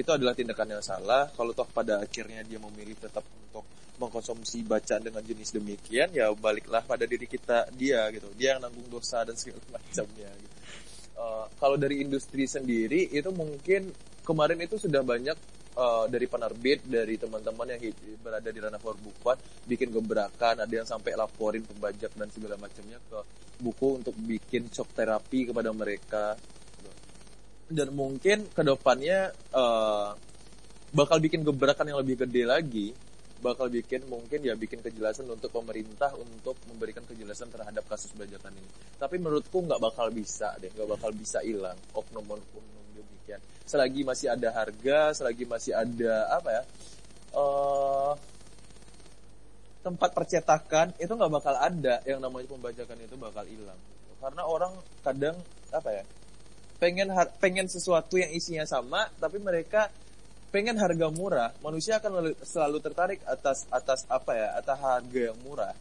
itu adalah tindakan yang salah. Kalau toh pada akhirnya dia memilih tetap untuk mengkonsumsi bacaan dengan jenis demikian ya baliklah pada diri kita dia gitu. Dia yang nanggung dosa dan segala [laughs] macamnya gitu. Uh, kalau dari industri sendiri itu mungkin kemarin itu sudah banyak uh, dari penerbit dari teman-teman yang berada di ranah perbukuan bikin gebrakan ada yang sampai laporin pembajak dan segala macamnya ke buku untuk bikin shock terapi kepada mereka dan mungkin ke depannya uh, bakal bikin gebrakan yang lebih gede lagi bakal bikin mungkin ya bikin kejelasan untuk pemerintah untuk memberikan kejelasan terhadap kasus bajakan ini. Tapi menurutku nggak bakal bisa deh, nggak bakal bisa hilang oknum-oknum demikian. Selagi masih ada harga, selagi masih ada apa ya uh, tempat percetakan itu nggak bakal ada yang namanya pembajakan itu bakal hilang. Karena orang kadang apa ya pengen pengen sesuatu yang isinya sama, tapi mereka pengen harga murah, manusia akan selalu tertarik atas atas apa ya, atas harga yang murah.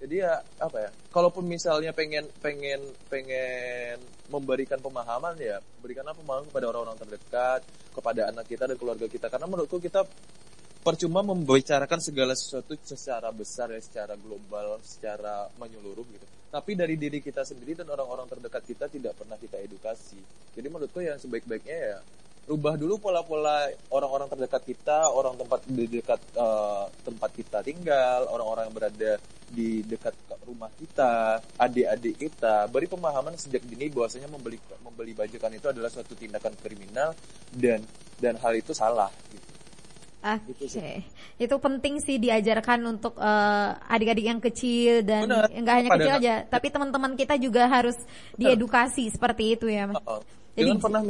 Jadi ya apa ya, kalaupun misalnya pengen pengen pengen memberikan pemahaman ya, berikanlah pemahaman kepada orang-orang terdekat, kepada anak kita dan keluarga kita. Karena menurutku kita percuma membicarakan segala sesuatu secara besar ya, secara global, secara menyeluruh gitu. Tapi dari diri kita sendiri dan orang-orang terdekat kita tidak pernah kita edukasi. Jadi menurutku yang sebaik-baiknya ya rubah dulu pola-pola orang-orang terdekat kita, orang tempat di dekat uh, tempat kita tinggal, orang-orang yang berada di dekat rumah kita, adik-adik kita, beri pemahaman sejak dini bahwasanya membeli membeli bajakan itu adalah suatu tindakan kriminal dan dan hal itu salah. Gitu. Oke, okay. itu penting sih diajarkan untuk uh, adik-adik yang kecil dan enggak hanya kecil aja, tapi teman-teman kita juga harus diedukasi seperti itu ya, Mas. Uh, Jangan Jadi, pernah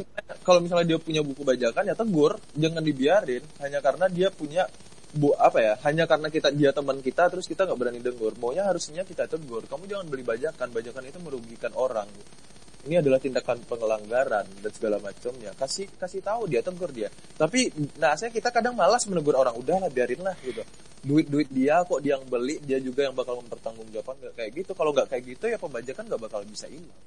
kalau misalnya dia punya buku bajakan ya tegur, jangan dibiarin. Hanya karena dia punya bu apa ya hanya karena kita dia teman kita terus kita nggak berani dengur maunya harusnya kita tegur. Kamu jangan beli bajakan. Bajakan itu merugikan orang ini adalah tindakan pengelanggaran dan segala macamnya. Kasih kasih tahu dia tegur dia. Tapi nah saya kita kadang malas menegur orang. Udahlah biarin lah gitu. Duit duit dia kok dia yang beli dia juga yang bakal mempertanggungjawabkan. Kayak gitu. Kalau nggak kayak gitu ya pembajakan nggak bakal bisa hilang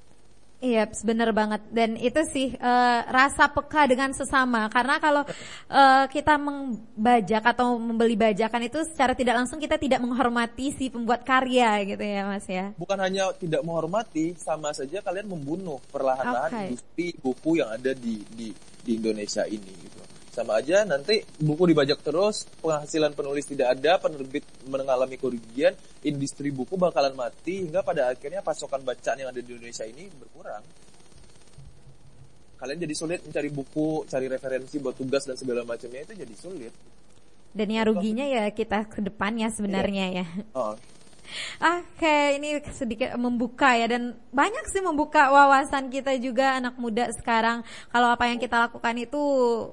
Iya, yep, benar banget. Dan itu sih uh, rasa peka dengan sesama. Karena kalau uh, kita membajak atau membeli bajakan itu secara tidak langsung kita tidak menghormati si pembuat karya gitu ya, Mas ya. Bukan hanya tidak menghormati, sama saja kalian membunuh perlahan-lahan okay. industri buku yang ada di di di Indonesia ini gitu sama aja nanti buku dibajak terus penghasilan penulis tidak ada penerbit mengalami kerugian industri buku bakalan mati hingga pada akhirnya pasokan bacaan yang ada di Indonesia ini berkurang kalian jadi sulit mencari buku cari referensi buat tugas dan segala macamnya itu jadi sulit dan yang ruginya ya kita ke depannya sebenarnya iya. ya. Oh, Oke, ini sedikit membuka ya dan banyak sih membuka wawasan kita juga anak muda sekarang. Kalau apa yang kita lakukan itu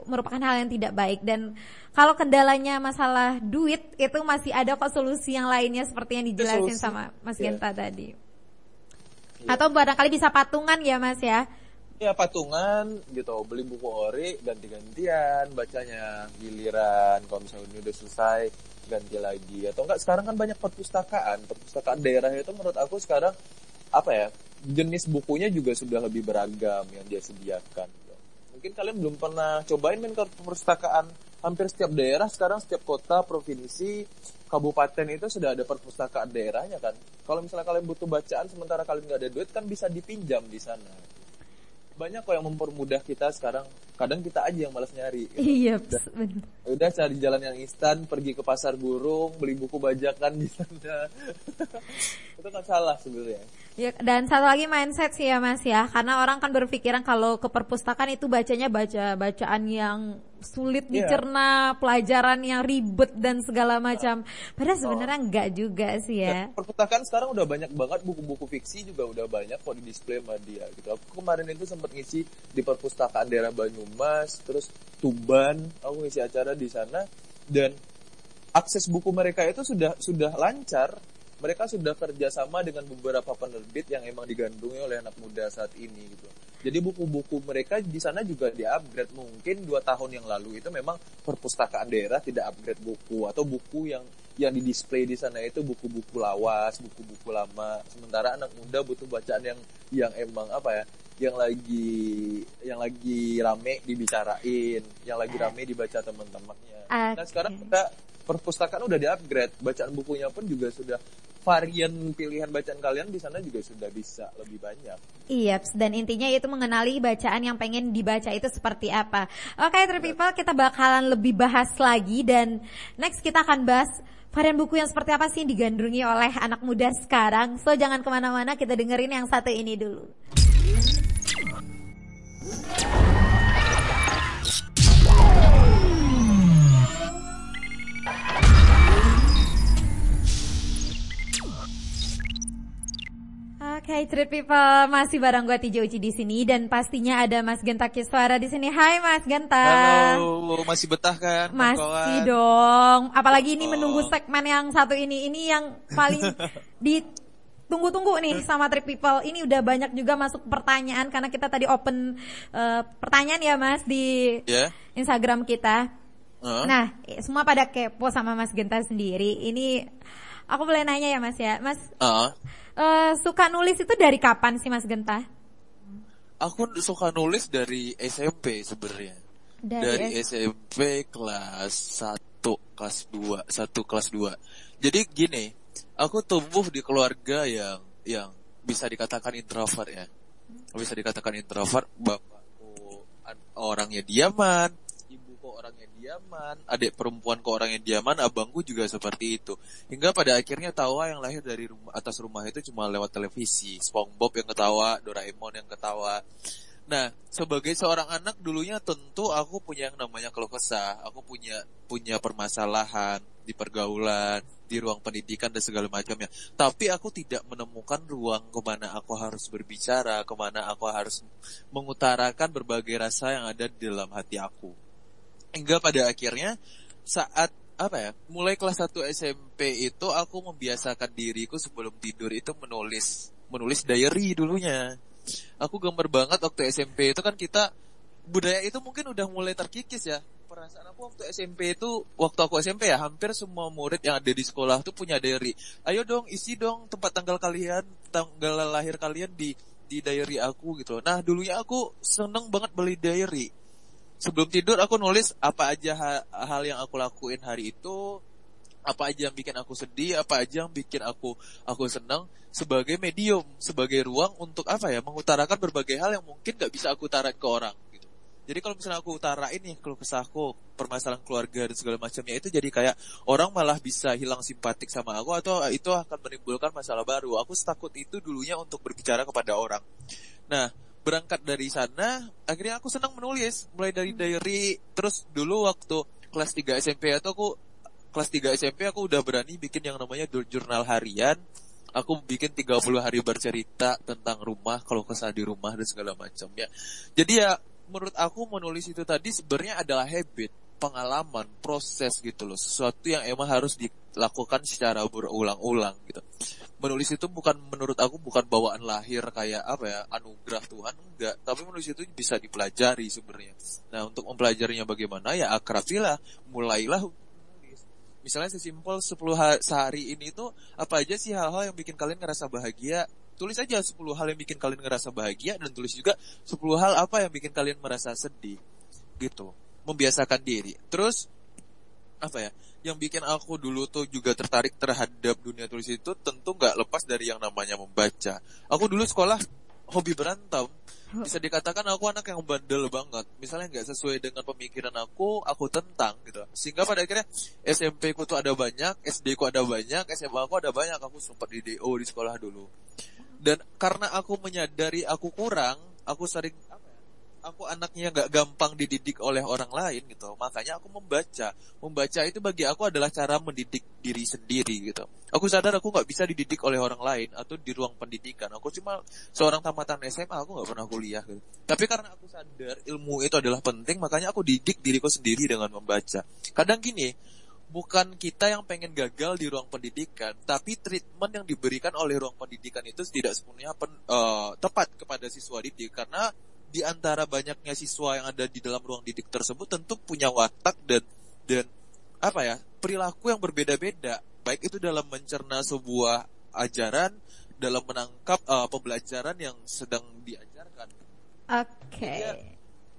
merupakan hal yang tidak baik dan kalau kendalanya masalah duit itu masih ada kok solusi yang lainnya seperti yang dijelasin sama Mas yeah. Genta tadi. Yeah. Atau barangkali bisa patungan ya Mas ya. Ya patungan gitu, beli buku ori ganti-gantian bacanya giliran kalau misalnya ini udah selesai ganti lagi. Atau enggak sekarang kan banyak perpustakaan. Perpustakaan daerah itu menurut aku sekarang apa ya jenis bukunya juga sudah lebih beragam yang dia sediakan mungkin kalian belum pernah cobain main ke perpustakaan hampir setiap daerah. Sekarang setiap kota provinsi kabupaten itu sudah ada perpustakaan daerahnya kan. Kalau misalnya kalian butuh bacaan sementara kalian nggak ada duit kan bisa dipinjam di sana banyak kok yang mempermudah kita sekarang. Kadang kita aja yang malas nyari gitu. iya udah, udah cari jalan yang instan pergi ke pasar burung beli buku bajakan di [laughs] sana itu kan salah sebenarnya. Ya, dan satu lagi mindset sih ya Mas ya, karena orang kan berpikiran kalau ke perpustakaan itu bacanya baca bacaan yang sulit yeah. dicerna, pelajaran yang ribet dan segala macam. Padahal oh. sebenarnya oh. enggak juga sih ya. ya. Perpustakaan sekarang udah banyak banget buku-buku fiksi juga udah banyak kok di display sama dia gitu. Aku kemarin itu sempat ngisi di perpustakaan daerah Banyumas, terus Tuban, aku ngisi acara di sana dan akses buku mereka itu sudah sudah lancar mereka sudah kerjasama dengan beberapa penerbit yang emang digandrungi oleh anak muda saat ini gitu. Jadi buku-buku mereka di sana juga di-upgrade. Mungkin dua tahun yang lalu itu memang perpustakaan daerah tidak upgrade buku atau buku yang yang di display di sana itu buku-buku lawas, buku-buku lama. Sementara anak muda butuh bacaan yang yang emang apa ya? yang lagi yang lagi rame dibicarain, yang lagi rame dibaca teman-temannya. Okay. Nah sekarang kita perpustakaan udah di-upgrade, bacaan bukunya pun juga sudah varian pilihan bacaan kalian di sana juga sudah bisa lebih banyak. Iya, dan intinya itu mengenali bacaan yang pengen dibaca itu seperti apa. Oke, okay, People, kita bakalan lebih bahas lagi dan next kita akan bahas varian buku yang seperti apa sih yang digandrungi oleh anak muda sekarang. So jangan ke mana-mana, kita dengerin yang satu ini dulu. Hai Street People, masih bareng gue Tijo Uci di sini dan pastinya ada Mas Genta Kiswara di sini. Hai Mas Genta. Halo, masih betah kan? Masih kawan? dong. Apalagi ini Oh. menunggu segmen yang satu ini. Ini yang paling [laughs] ditunggu-tunggu nih sama Street People. Ini udah banyak juga masuk pertanyaan karena kita tadi open eh, pertanyaan ya Mas di Ya. Instagram kita. Heeh. Nah, semua pada kepo sama Mas Genta sendiri. Ini aku boleh nanya ya Mas ya. Mas Heeh. eh, suka nulis itu dari kapan sih Mas Genta? Aku suka nulis dari SMP sebenarnya. Dari Dari, SMP kelas 1, kelas 2, 1 kelas 2. Jadi gini, aku tumbuh di keluarga yang yang bisa dikatakan introvert ya. Bisa dikatakan introvert, bapakku an- orangnya diaman, ibuku orangnya diaman, adik perempuanku orangnya diaman, abangku juga seperti itu. Hingga pada akhirnya tawa yang lahir dari rumah atas rumah itu cuma lewat televisi, SpongeBob yang ketawa, Doraemon yang ketawa. Nah, sebagai seorang anak dulunya tentu aku punya yang namanya keluh kesah. Aku punya punya permasalahan di pergaulan, di ruang pendidikan dan segala macamnya. Tapi aku tidak menemukan ruang ke mana aku harus berbicara, ke mana aku harus mengutarakan berbagai rasa yang ada di dalam hati aku. Hingga pada akhirnya saat apa ya, mulai kelas 1 SMP itu aku membiasakan diriku sebelum tidur itu menulis menulis diary dulunya aku gambar banget waktu SMP itu kan kita budaya itu mungkin udah mulai terkikis ya. Perasaan aku waktu SMP itu waktu aku SMP ya hampir semua murid yang ada di sekolah tuh punya diary. Ayo dong isi dong tempat tanggal kalian, tanggal lahir kalian di di diary aku gitu. Nah dulunya aku seneng banget beli diary. Sebelum tidur aku nulis apa aja ha- hal yang aku lakuin hari itu, apa aja yang bikin aku sedih, apa aja yang bikin aku aku senang sebagai medium, sebagai ruang untuk apa ya, mengutarakan berbagai hal yang mungkin gak bisa aku utarain ke orang gitu. Jadi kalau misalnya aku utarain nih kalau kesahku, permasalahan keluarga dan segala macamnya itu jadi kayak orang malah bisa hilang simpatik sama aku atau itu akan menimbulkan masalah baru. Aku setakut itu dulunya untuk berbicara kepada orang. Nah, berangkat dari sana, akhirnya aku senang menulis, mulai dari diary, terus dulu waktu kelas 3 SMP itu aku kelas 3 SMP aku udah berani bikin yang namanya jurnal harian. Aku bikin 30 hari bercerita tentang rumah, kalau kesah di rumah dan segala macam ya. Jadi ya menurut aku menulis itu tadi sebenarnya adalah habit, pengalaman, proses gitu loh. Sesuatu yang emang harus dilakukan secara berulang-ulang gitu. Menulis itu bukan menurut aku bukan bawaan lahir kayak apa ya, anugerah Tuhan enggak, tapi menulis itu bisa dipelajari sebenarnya. Nah, untuk mempelajarinya bagaimana ya akrabilah, mulailah. Misalnya sesimpel 10 ha- sehari ini tuh apa aja sih hal-hal yang bikin kalian ngerasa bahagia? Tulis aja 10 hal yang bikin kalian ngerasa bahagia dan tulis juga 10 hal apa yang bikin kalian merasa sedih. Gitu. Membiasakan diri. Terus apa ya? Yang bikin aku dulu tuh juga tertarik terhadap dunia tulis itu tentu nggak lepas dari yang namanya membaca. Aku dulu sekolah hobi berantem. Bisa dikatakan aku anak yang bandel banget. Misalnya nggak sesuai dengan pemikiran aku, aku tentang gitu. Sehingga pada akhirnya SMP ku tuh ada banyak, SD ku ada banyak, SMA aku ada banyak. Aku sempat di DO di sekolah dulu. Dan karena aku menyadari aku kurang, aku sering aku anaknya nggak gampang dididik oleh orang lain gitu. Makanya aku membaca. Membaca itu bagi aku adalah cara mendidik diri sendiri gitu. Aku sadar aku nggak bisa dididik oleh orang lain atau di ruang pendidikan. Aku cuma seorang tamatan SMA, aku nggak pernah kuliah gitu. Tapi karena aku sadar ilmu itu adalah penting, makanya aku didik diriku sendiri dengan membaca. Kadang gini, bukan kita yang pengen gagal di ruang pendidikan, tapi treatment yang diberikan oleh ruang pendidikan itu tidak sepenuhnya pen- eh, tepat kepada siswa didik karena di antara banyaknya siswa yang ada di dalam ruang didik tersebut tentu punya watak dan dan apa ya perilaku yang berbeda-beda, baik itu dalam mencerna sebuah ajaran, dalam menangkap eh, pembelajaran yang sedang diajarkan. Oke. Iya.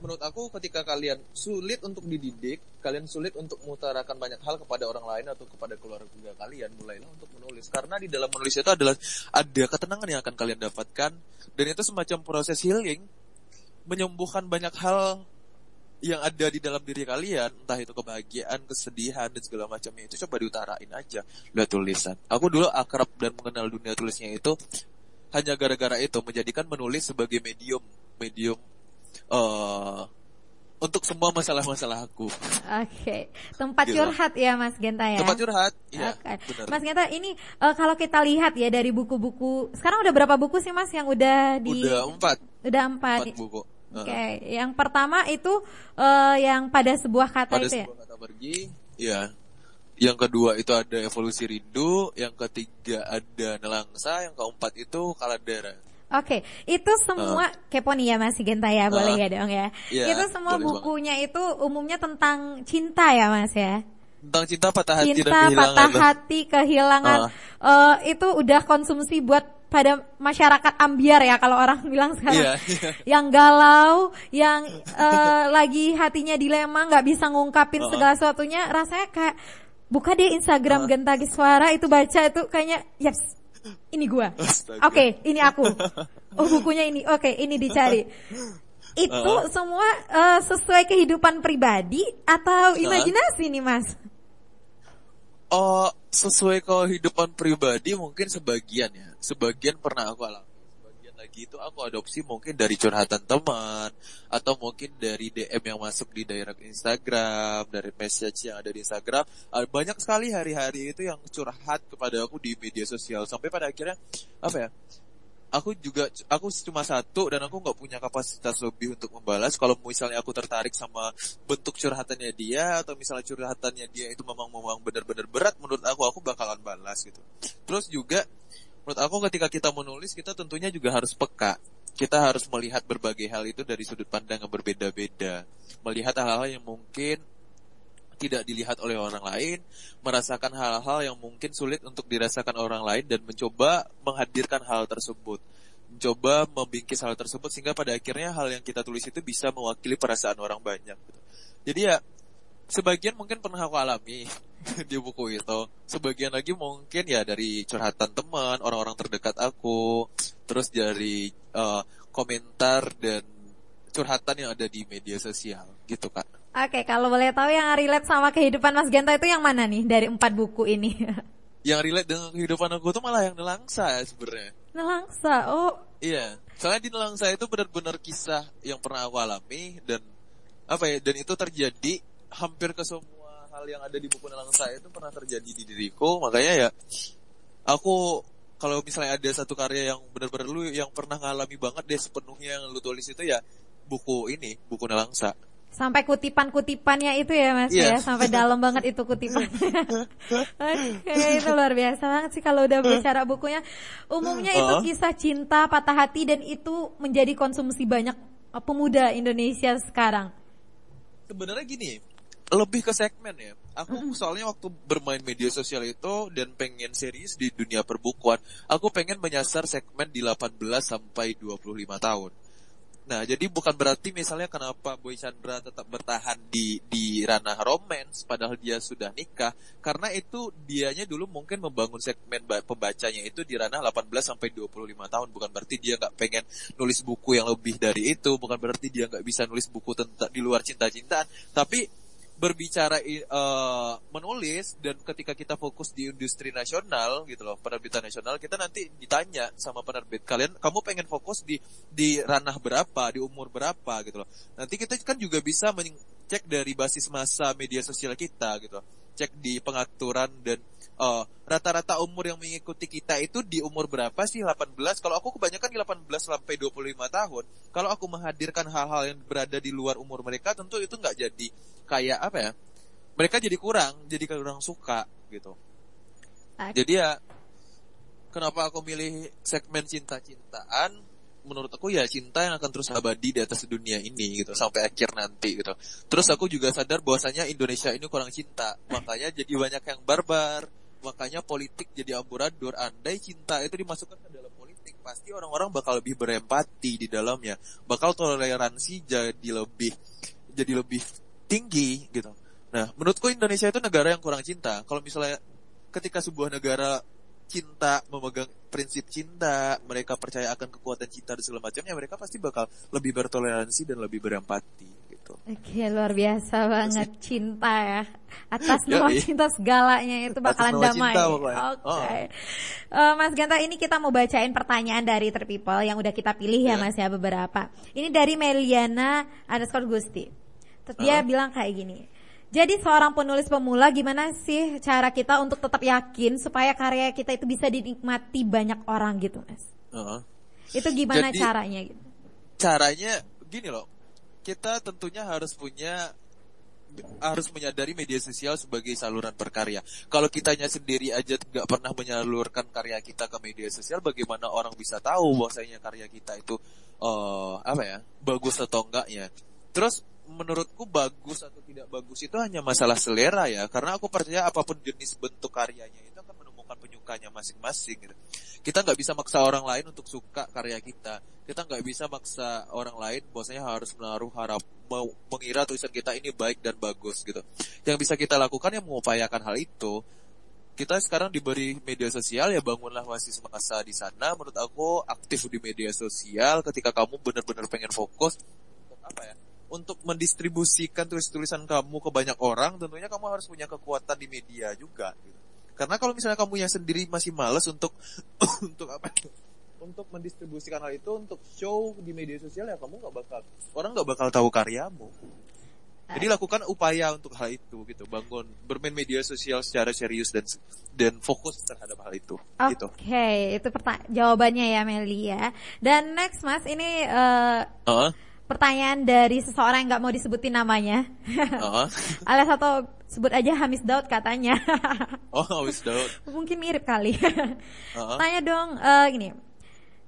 Menurut aku ketika kalian sulit untuk dididik, kalian sulit untuk mengutarakan banyak hal kepada orang lain atau kepada keluarga kalian, mulailah untuk menulis. Karena di dalam menulis itu adalah ada ketenangan yang akan kalian dapatkan dan itu semacam proses healing menyembuhkan banyak hal yang ada di dalam diri kalian, entah itu kebahagiaan, kesedihan dan segala macamnya itu coba diutarain aja lewat tulisan. Aku dulu akrab dan mengenal dunia tulisnya itu hanya gara-gara itu menjadikan menulis sebagai medium medium eh untuk semua masalah-masalah aku. Oke, tempat Gitu. curhat ya Mas Genta ya. Tempat curhat, iya, Oke. benar. Mas Genta ini eh, kalau kita lihat ya dari buku-buku, sekarang udah berapa buku sih Mas yang udah di? Udah empat, Udah empat. empat buku. Oke, Heeh. yang pertama itu eh, yang pada sebuah kata Pada itu ya. sebuah kata pergi, ya. Yang kedua itu ada evolusi rindu, yang ketiga ada nelangsa, yang keempat itu kaladara. Oke, itu semua kepo nih ya Mas Genta ya, boleh Ah. ya dong ya. Iya, itu semua bukunya itu umumnya tentang cinta ya Mas ya. Tentang cinta, patah hati dan Cinta, kehilangan. patah lah. hati, kehilangan. Eh, itu udah konsumsi buat pada masyarakat ambiar ya kalau orang [laughs] bilang sekarang. Iya, iya. Yang galau, yang eh, lagi hatinya dilema, nggak bisa ngungkapin segala sesuatunya, rasanya kayak buka deh Instagram Genta Giswara itu baca itu kayaknya yes ini gua. Oke, ini aku. Oh bukunya ini. Oke, ini dicari. Itu semua eh, sesuai kehidupan pribadi atau imajinasi nih Mas? Oh, sesuai kehidupan pribadi mungkin sebagian ya. Sebagian pernah aku alami. Sebagian lagi itu aku adopsi mungkin dari curhatan teman atau mungkin dari DM yang masuk di direct Instagram, dari message yang ada di Instagram. Banyak sekali hari-hari itu yang curhat kepada aku di media sosial sampai pada akhirnya apa ya? Aku juga aku cuma satu dan aku nggak punya kapasitas lebih untuk membalas. Kalau misalnya aku tertarik sama bentuk curhatannya dia atau misalnya curhatannya dia itu memang memang benar-benar berat menurut aku aku bakalan balas gitu. Terus juga menurut aku ketika kita menulis kita tentunya juga harus peka. Kita harus melihat berbagai hal itu dari sudut pandang yang berbeda-beda. Melihat hal-hal yang mungkin tidak dilihat oleh orang lain, merasakan hal-hal yang mungkin sulit untuk dirasakan orang lain dan mencoba menghadirkan hal tersebut. Mencoba membingkis hal tersebut sehingga pada akhirnya hal yang kita tulis itu bisa mewakili perasaan orang banyak. Jadi ya sebagian mungkin pernah aku alami [laughs] di buku itu. Sebagian lagi mungkin ya dari curhatan teman, orang-orang terdekat aku, terus dari eh, komentar dan curhatan yang ada di media sosial gitu kak. Oke, kalau boleh tahu yang relate sama kehidupan Mas Genta itu yang mana nih dari empat buku ini? [laughs] yang relate dengan kehidupan aku tuh malah yang nelangsa ya sebenarnya. Nelangsa, oh. Iya, soalnya di nelangsa itu benar-benar kisah yang pernah aku alami dan apa ya dan itu terjadi hampir ke semua hal yang ada di buku nelangsa itu pernah terjadi di diriku. Makanya ya aku kalau misalnya ada satu karya yang benar-benar lu yang pernah ngalami banget deh sepenuhnya yang lu tulis itu ya buku ini buku nelangsa sampai kutipan-kutipannya itu ya Mas Iya. ya, sampai dalam banget itu kutipannya. [laughs] Oke, itu luar biasa banget sih kalau udah bicara bukunya. Umumnya itu kisah cinta, patah hati dan itu menjadi konsumsi banyak uh, pemuda Indonesia sekarang. sebenarnya gini lebih ke segmen ya aku soalnya waktu bermain media sosial itu dan pengen serius di dunia perbukuan aku pengen menyasar segmen di 18 sampai 25 tahun nah jadi bukan berarti misalnya kenapa Boy Chandra tetap bertahan di di ranah romance padahal dia sudah nikah karena itu dianya dulu mungkin membangun segmen ba- pembacanya itu di ranah 18 sampai 25 tahun. Bukan berarti dia nggak pengen nulis buku yang lebih dari itu bukan berarti dia nggak bisa nulis buku tentang di luar cinta-cintaan. Tapi berbicara eh, menulis dan ketika kita fokus di industri nasional gitu loh penerbitan nasional kita nanti ditanya sama penerbit kalian kamu pengen fokus di di ranah berapa di umur berapa gitu loh nanti kita kan juga bisa cek dari basis masa media sosial kita gitu loh. Cek di pengaturan dan eh, rata-rata umur yang mengikuti kita itu di umur berapa sih? 18 kalau aku kebanyakan di 18 sampai 25 tahun. Kalau aku menghadirkan hal-hal yang berada di luar umur mereka tentu itu nggak jadi kayak apa ya? Mereka jadi kurang jadi kurang suka gitu. Jadi ya kenapa aku milih segmen cinta-cintaan menurut aku ya cinta yang akan terus abadi di atas dunia ini gitu sampai akhir nanti gitu. Terus aku juga sadar bahwasanya Indonesia ini kurang cinta makanya jadi banyak yang barbar makanya politik jadi amburadul. Andai cinta itu dimasukkan ke dalam politik pasti orang-orang bakal lebih berempati di dalamnya bakal toleransi jadi lebih jadi lebih tinggi gitu. Nah menurutku Indonesia itu negara yang kurang cinta. Kalau misalnya ketika sebuah negara cinta memegang prinsip cinta mereka percaya akan kekuatan cinta dan segala macamnya mereka pasti bakal lebih bertoleransi dan lebih berempati gitu Oke, luar biasa banget [laughs] cinta ya. Atas Ya, nama iya. cinta segalanya itu bakalan damai. cinta. Oke. Oh. Eh, Mas Ganta, ini kita mau bacain pertanyaan dari Ter People yang udah kita pilih ya Ya. Mas ya beberapa. Ini dari Meliana underscore Gusti. Terus Dia bilang kayak gini. Jadi seorang penulis pemula gimana sih cara kita untuk tetap yakin supaya karya kita itu bisa dinikmati banyak orang gitu, Mas? Heeh. Itu gimana Jadi- caranya gitu? caranya gini loh kita tentunya harus punya harus menyadari media sosial sebagai saluran berkarya. Kalau kitanya sendiri aja nggak pernah menyalurkan karya kita ke media sosial, bagaimana orang bisa tahu bahwasanya karya kita itu eh apa ya bagus atau enggaknya? Terus menurutku bagus atau tidak bagus itu hanya masalah selera ya, karena aku percaya apa pun jenis bentuk karyanya itu akan menemukan penyukanya masing-masing. Gitu. Kita nggak bisa maksa orang lain untuk suka karya kita. Kita nggak bisa maksa orang lain bahwasanya harus menaruh harap mau mengira tulisan kita ini baik dan bagus gitu. Yang bisa kita lakukan yang mengupayakan hal itu. Kita sekarang diberi media sosial ya bangunlah wasis masa di sana. Menurut aku aktif di media sosial ketika kamu benar-benar pengen fokus apa ya? Untuk mendistribusikan tulis-tulisan kamu ke banyak orang, tentunya kamu harus punya kekuatan di media juga. Gitu. Karena kalau misalnya kamu yang sendiri masih males untuk [coughs] untuk apa? Untuk mendistribusikan hal itu untuk show di media sosial ya kamu nggak bakal orang nggak bakal tahu karyamu. Jadi lakukan upaya untuk hal itu gitu, bangun bermain media sosial secara serius dan dan fokus terhadap hal itu. Oke, Gitu. itu perta- jawabannya ya Meli ya. Dan next Mas, ini eh, Heeh, pertanyaan dari seseorang yang nggak mau disebutin namanya. heeh. [laughs] Alias atau sebut aja Hamis Daud katanya. [laughs] Oh, wis Daud. Mungkin mirip kali. Heeh. [laughs] Tanya dong, eh, gini.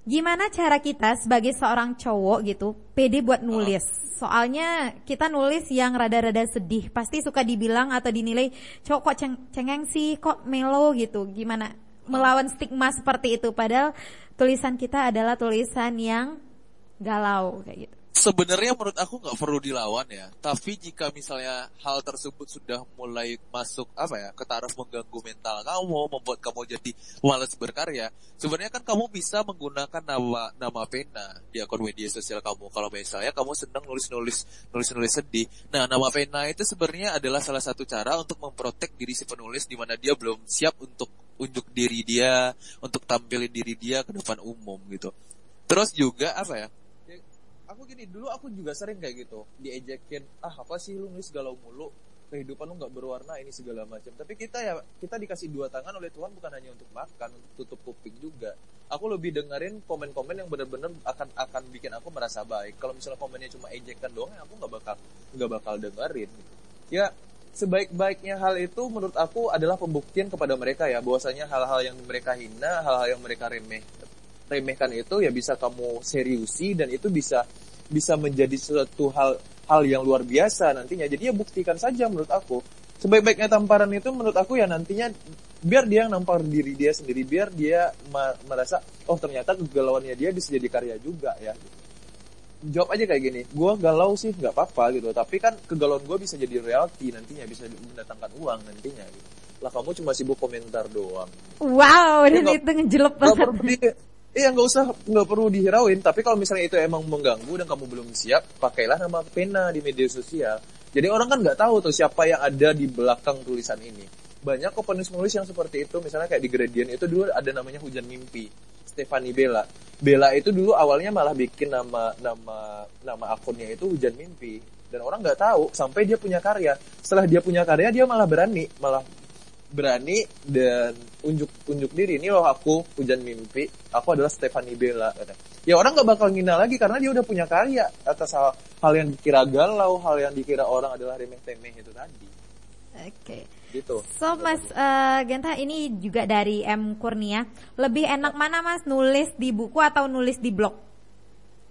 Gimana cara kita sebagai seorang cowok gitu, pede buat nulis? Soalnya kita nulis yang rada-rada sedih, pasti suka dibilang atau dinilai cowok kok ceng- cengeng sih, kok melo gitu. Gimana melawan stigma seperti itu? Padahal tulisan kita adalah tulisan yang galau kayak gitu. Sebenarnya menurut aku nggak perlu dilawan ya. Tapi jika misalnya hal tersebut sudah mulai masuk apa ya ke taraf mengganggu mental kamu, membuat kamu jadi malas berkarya, sebenarnya kan kamu bisa menggunakan nama nama pena di akun media sosial kamu. Kalau misalnya kamu senang nulis-nulis nulis-nulis sedih, nah nama pena itu sebenarnya adalah salah satu cara untuk memprotek diri si penulis di mana dia belum siap untuk unjuk diri dia, untuk tampilin diri dia ke depan umum gitu. Terus juga apa ya? Aku gini dulu aku juga sering kayak gitu diejekin ah apa sih lu nulis galau mulu? Kehidupan lu nggak berwarna ini segala macam. Tapi kita ya kita dikasih dua tangan oleh Tuhan bukan hanya untuk makan untuk tutup kuping juga. Aku lebih dengerin komen-komen yang benar-benar akan akan bikin aku merasa baik. Kalau misalnya komennya cuma ejekan doang ya aku nggak bakal nggak bakal dengerin. Ya sebaik-baiknya hal itu menurut aku adalah pembuktian kepada mereka ya bahwasanya hal-hal yang mereka hina hal-hal yang mereka remeh remehkan itu ya bisa kamu seriusi dan itu bisa bisa menjadi suatu hal hal yang luar biasa nantinya. Jadi ya buktikan saja menurut aku. Sebaik-baiknya tamparan itu menurut aku ya nantinya biar dia yang nampar diri dia sendiri biar dia merasa oh ternyata kegalauannya dia bisa jadi karya juga ya. Jawab aja kayak gini gue galau sih nggak apa-apa gitu. Tapi kan kegalauan gue bisa jadi reality nantinya bisa mendatangkan uang nantinya gitu. Lah kamu cuma sibuk komentar doang. Wow, dan nggak- itu ngejelep banget. Iya nggak usah nggak perlu dihirauin. Tapi kalau misalnya itu emang mengganggu dan kamu belum siap pakailah nama pena di media sosial. Jadi orang kan nggak tahu tuh siapa yang ada di belakang tulisan ini. Banyak kok penulis-penulis yang seperti itu. Misalnya kayak di Gradient itu dulu ada namanya Hujan Mimpi Stefani Bella. Bella itu dulu awalnya malah bikin nama nama nama akunnya itu Hujan Mimpi. Dan orang nggak tahu sampai dia punya karya. Setelah dia punya karya dia malah berani malah berani dan unjuk unjuk diri ini loh aku hujan mimpi aku adalah Stefani Bella kata. ya orang nggak bakal ngina lagi karena dia udah punya karya atas hal, hal yang dikira galau hal yang dikira orang adalah remeh temeh itu tadi Oke. gitu So Mas eh, Genta ini juga dari M Kurnia. Lebih enak mana Mas nulis di buku atau nulis di blog?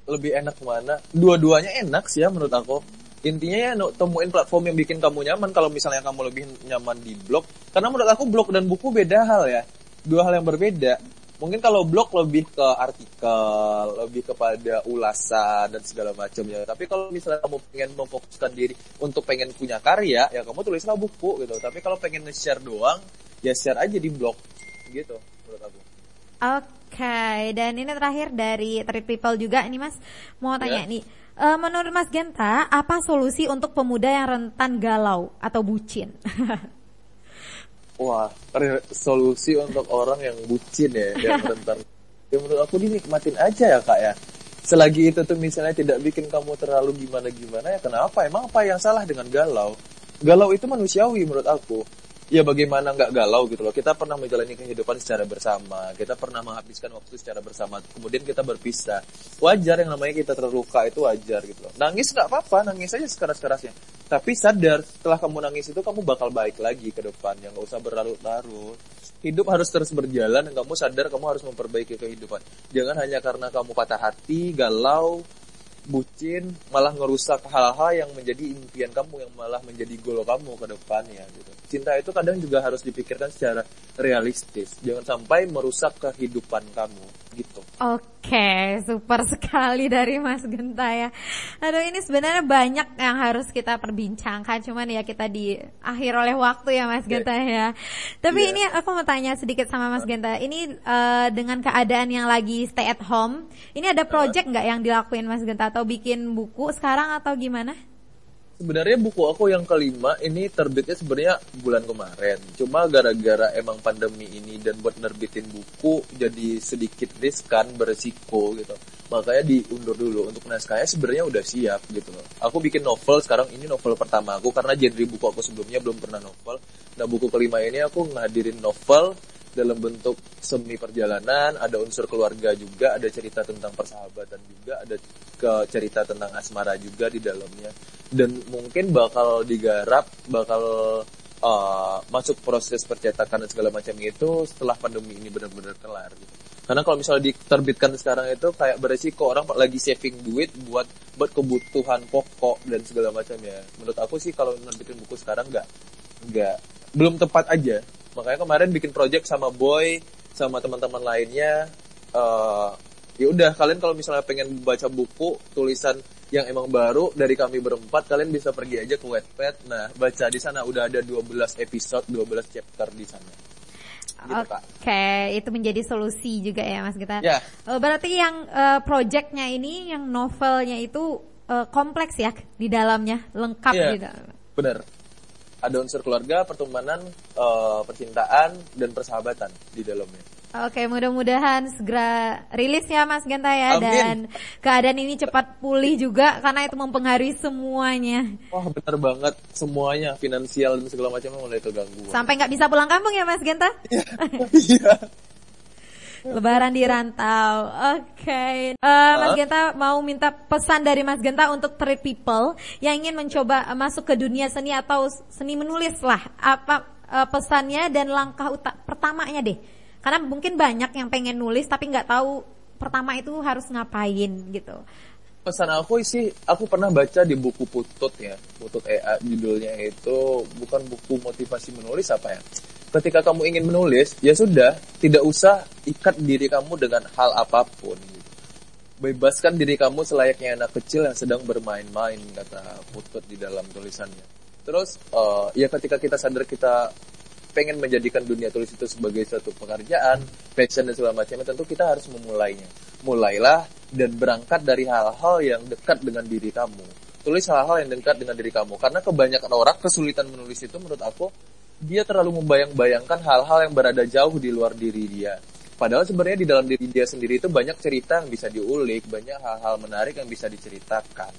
lebih enak mana dua-duanya enak sih ya menurut aku intinya ya no- temuin platform yang bikin kamu nyaman. Kalau misalnya kamu lebih nyaman di blog karena menurut aku blog dan buku beda hal ya. Dua hal yang berbeda. Mungkin kalau blog lebih ke artikel lebih kepada ulasan dan segala macamnya tapi kalau misalnya kamu pengen memfokuskan diri untuk pengen punya karya ya kamu tulislah buku gitu. Tapi kalau pengen nge-share doang ya share aja di blog. Gitu menurut aku. Oke, dan ini terakhir dari Trip People juga ini Mas. Mau tanya Ya. nih. Eh, menurut Mas Genta, apa solusi untuk pemuda yang rentan galau atau bucin? [laughs] Wah, solusi untuk orang yang bucin ya, [laughs] yang rentan. Ya menurut aku dinikmatin aja ya kak ya. selagi itu tuh misalnya tidak bikin kamu terlalu gimana gimana ya kenapa emang apa yang salah dengan galau galau itu manusiawi menurut aku ya bagaimana nggak galau gitu loh. Kita pernah menjalani kehidupan secara bersama. Kita pernah menghabiskan waktu secara bersama. Kemudian kita berpisah. Wajar yang namanya kita terluka itu wajar gitu loh. Nangis nggak apa-apa. Nangis aja sekeras-kerasnya. Tapi sadar setelah kamu nangis itu kamu bakal baik lagi ke depan. Yang nggak usah berlarut-larut. Hidup harus terus berjalan dan kamu sadar kamu harus memperbaiki kehidupan. Jangan hanya karena kamu patah hati galau bucin malah ngerusak hal-hal yang menjadi impian kamu yang malah menjadi goal kamu ke depannya gitu. Cinta itu kadang juga harus dipikirkan secara realistis. Jangan sampai merusak kehidupan kamu gitu. Oke, super sekali dari Mas Genta ya. Aduh ini sebenarnya banyak yang harus kita perbincangkan, cuman ya kita di akhir oleh waktu ya Mas Genta ya. Tapi yeah. ini aku mau tanya sedikit sama Mas Genta. Ini uh, dengan keadaan yang lagi stay at home, ini ada project nggak yang dilakuin Mas Genta atau bikin buku sekarang atau gimana? sebenarnya buku aku yang kelima ini terbitnya sebenarnya bulan kemarin. Cuma gara-gara emang pandemi ini dan buat nerbitin buku jadi sedikit riskan beresiko gitu. Makanya diundur dulu. Untuk naskahnya sebenarnya udah siap gitu loh. Aku bikin novel sekarang ini novel pertama aku karena genre buku aku sebelumnya belum pernah novel. Nah buku kelima ini aku ngadirin novel dalam bentuk semi perjalanan, ada unsur keluarga juga, ada cerita tentang persahabatan juga, ada ke cerita tentang asmara juga di dalamnya. Dan mungkin bakal digarap, bakal uh, masuk proses percetakan dan segala macam itu setelah pandemi ini benar-benar kelar gitu. Karena kalau misalnya diterbitkan sekarang itu kayak beresiko orang lagi saving duit buat buat kebutuhan pokok dan segala macam ya. Menurut aku sih kalau nerbitin buku sekarang nggak nggak belum tepat aja makanya kemarin bikin project sama Boy sama teman-teman lainnya. Uh, ya udah kalian kalau misalnya pengen baca buku tulisan yang emang baru dari kami berempat kalian bisa pergi aja ke Wattpad. Nah baca di sana. Udah ada 12 episode 12 chapter di sana. Gitu, Oke, okay, itu menjadi solusi juga ya Mas Gita. Ya. Uh, berarti yang uh, projectnya ini, yang novelnya itu uh, kompleks ya di dalamnya, lengkap ya, gitu. Benar ada unsur keluarga, pertemanan, uh, percintaan dan persahabatan di dalamnya. Oke, mudah-mudahan segera rilis ya Mas Genta ya Amin. dan keadaan ini cepat pulih juga karena itu mempengaruhi semuanya. Wah, benar banget semuanya, finansial dan segala macamnya mulai terganggu. Sampai nggak bisa pulang kampung ya Mas Genta? Iya. Lebaran di rantau. Oke. Okay. Uh, eh, Mas Genta mau minta pesan dari Mas Genta untuk trade people yang ingin mencoba masuk ke dunia seni atau seni menulis lah. Apa uh, pesannya dan langkah utak pertamanya deh. Karena mungkin banyak yang pengen nulis tapi nggak tahu pertama itu harus ngapain gitu pesan aku sih aku pernah baca di buku Putut ya Putut EA judulnya itu bukan buku motivasi menulis apa ya ketika kamu ingin menulis ya sudah tidak usah ikat diri kamu dengan hal apa pun bebaskan diri kamu selayaknya anak kecil yang sedang bermain-main kata Putut di dalam tulisannya terus uh, ya ketika kita sadar kita pengen menjadikan dunia tulis itu sebagai suatu pekerjaan, passion dan segala macamnya, tentu kita harus memulainya. Mulailah dan berangkat dari hal-hal yang dekat dengan diri kamu. Tulis hal-hal yang dekat dengan diri kamu. Karena kebanyakan orang kesulitan menulis itu menurut aku, dia terlalu membayang-bayangkan hal-hal yang berada jauh di luar diri dia. Padahal sebenarnya di dalam diri dia sendiri itu banyak cerita yang bisa diulik, banyak hal-hal menarik yang bisa diceritakan.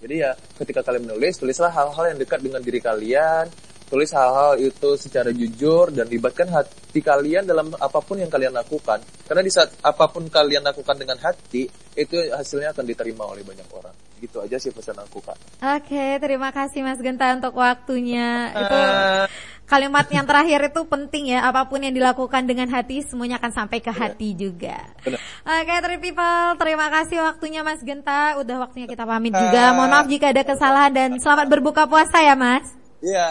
Jadi ya ketika kalian menulis, tulislah hal-hal yang dekat dengan diri kalian, tulis hal-hal itu secara jujur dan libatkan hati kalian dalam apa pun yang kalian lakukan. Karena di saat apa pun kalian lakukan dengan hati, itu hasilnya akan diterima oleh banyak orang. Gitu aja sih pesan aku, Kak. Oke, terima kasih Mas Genta untuk waktunya. [laughs] Itu kalimat yang terakhir itu penting ya. Apa pun yang dilakukan dengan hati, semuanya akan sampai ke hati juga. Oke, Tri People, terima kasih waktunya Mas Genta. Udah waktunya kita pamit juga. Mohon maaf jika ada kesalahan dan selamat berbuka puasa ya, Mas. Iya.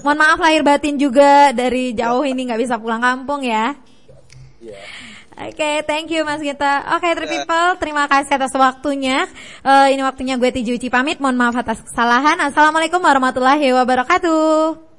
Mohon maaf lahir batin juga dari jauh ini nggak bisa pulang kampung ya. Iya. Oke, okay, thank you Mas Gita. Oke, okay, yeah. people, terima kasih atas waktunya. Uh, ini waktunya gue Tiju Uci pamit. Mohon maaf atas kesalahan. Assalamualaikum warahmatullahi wabarakatuh.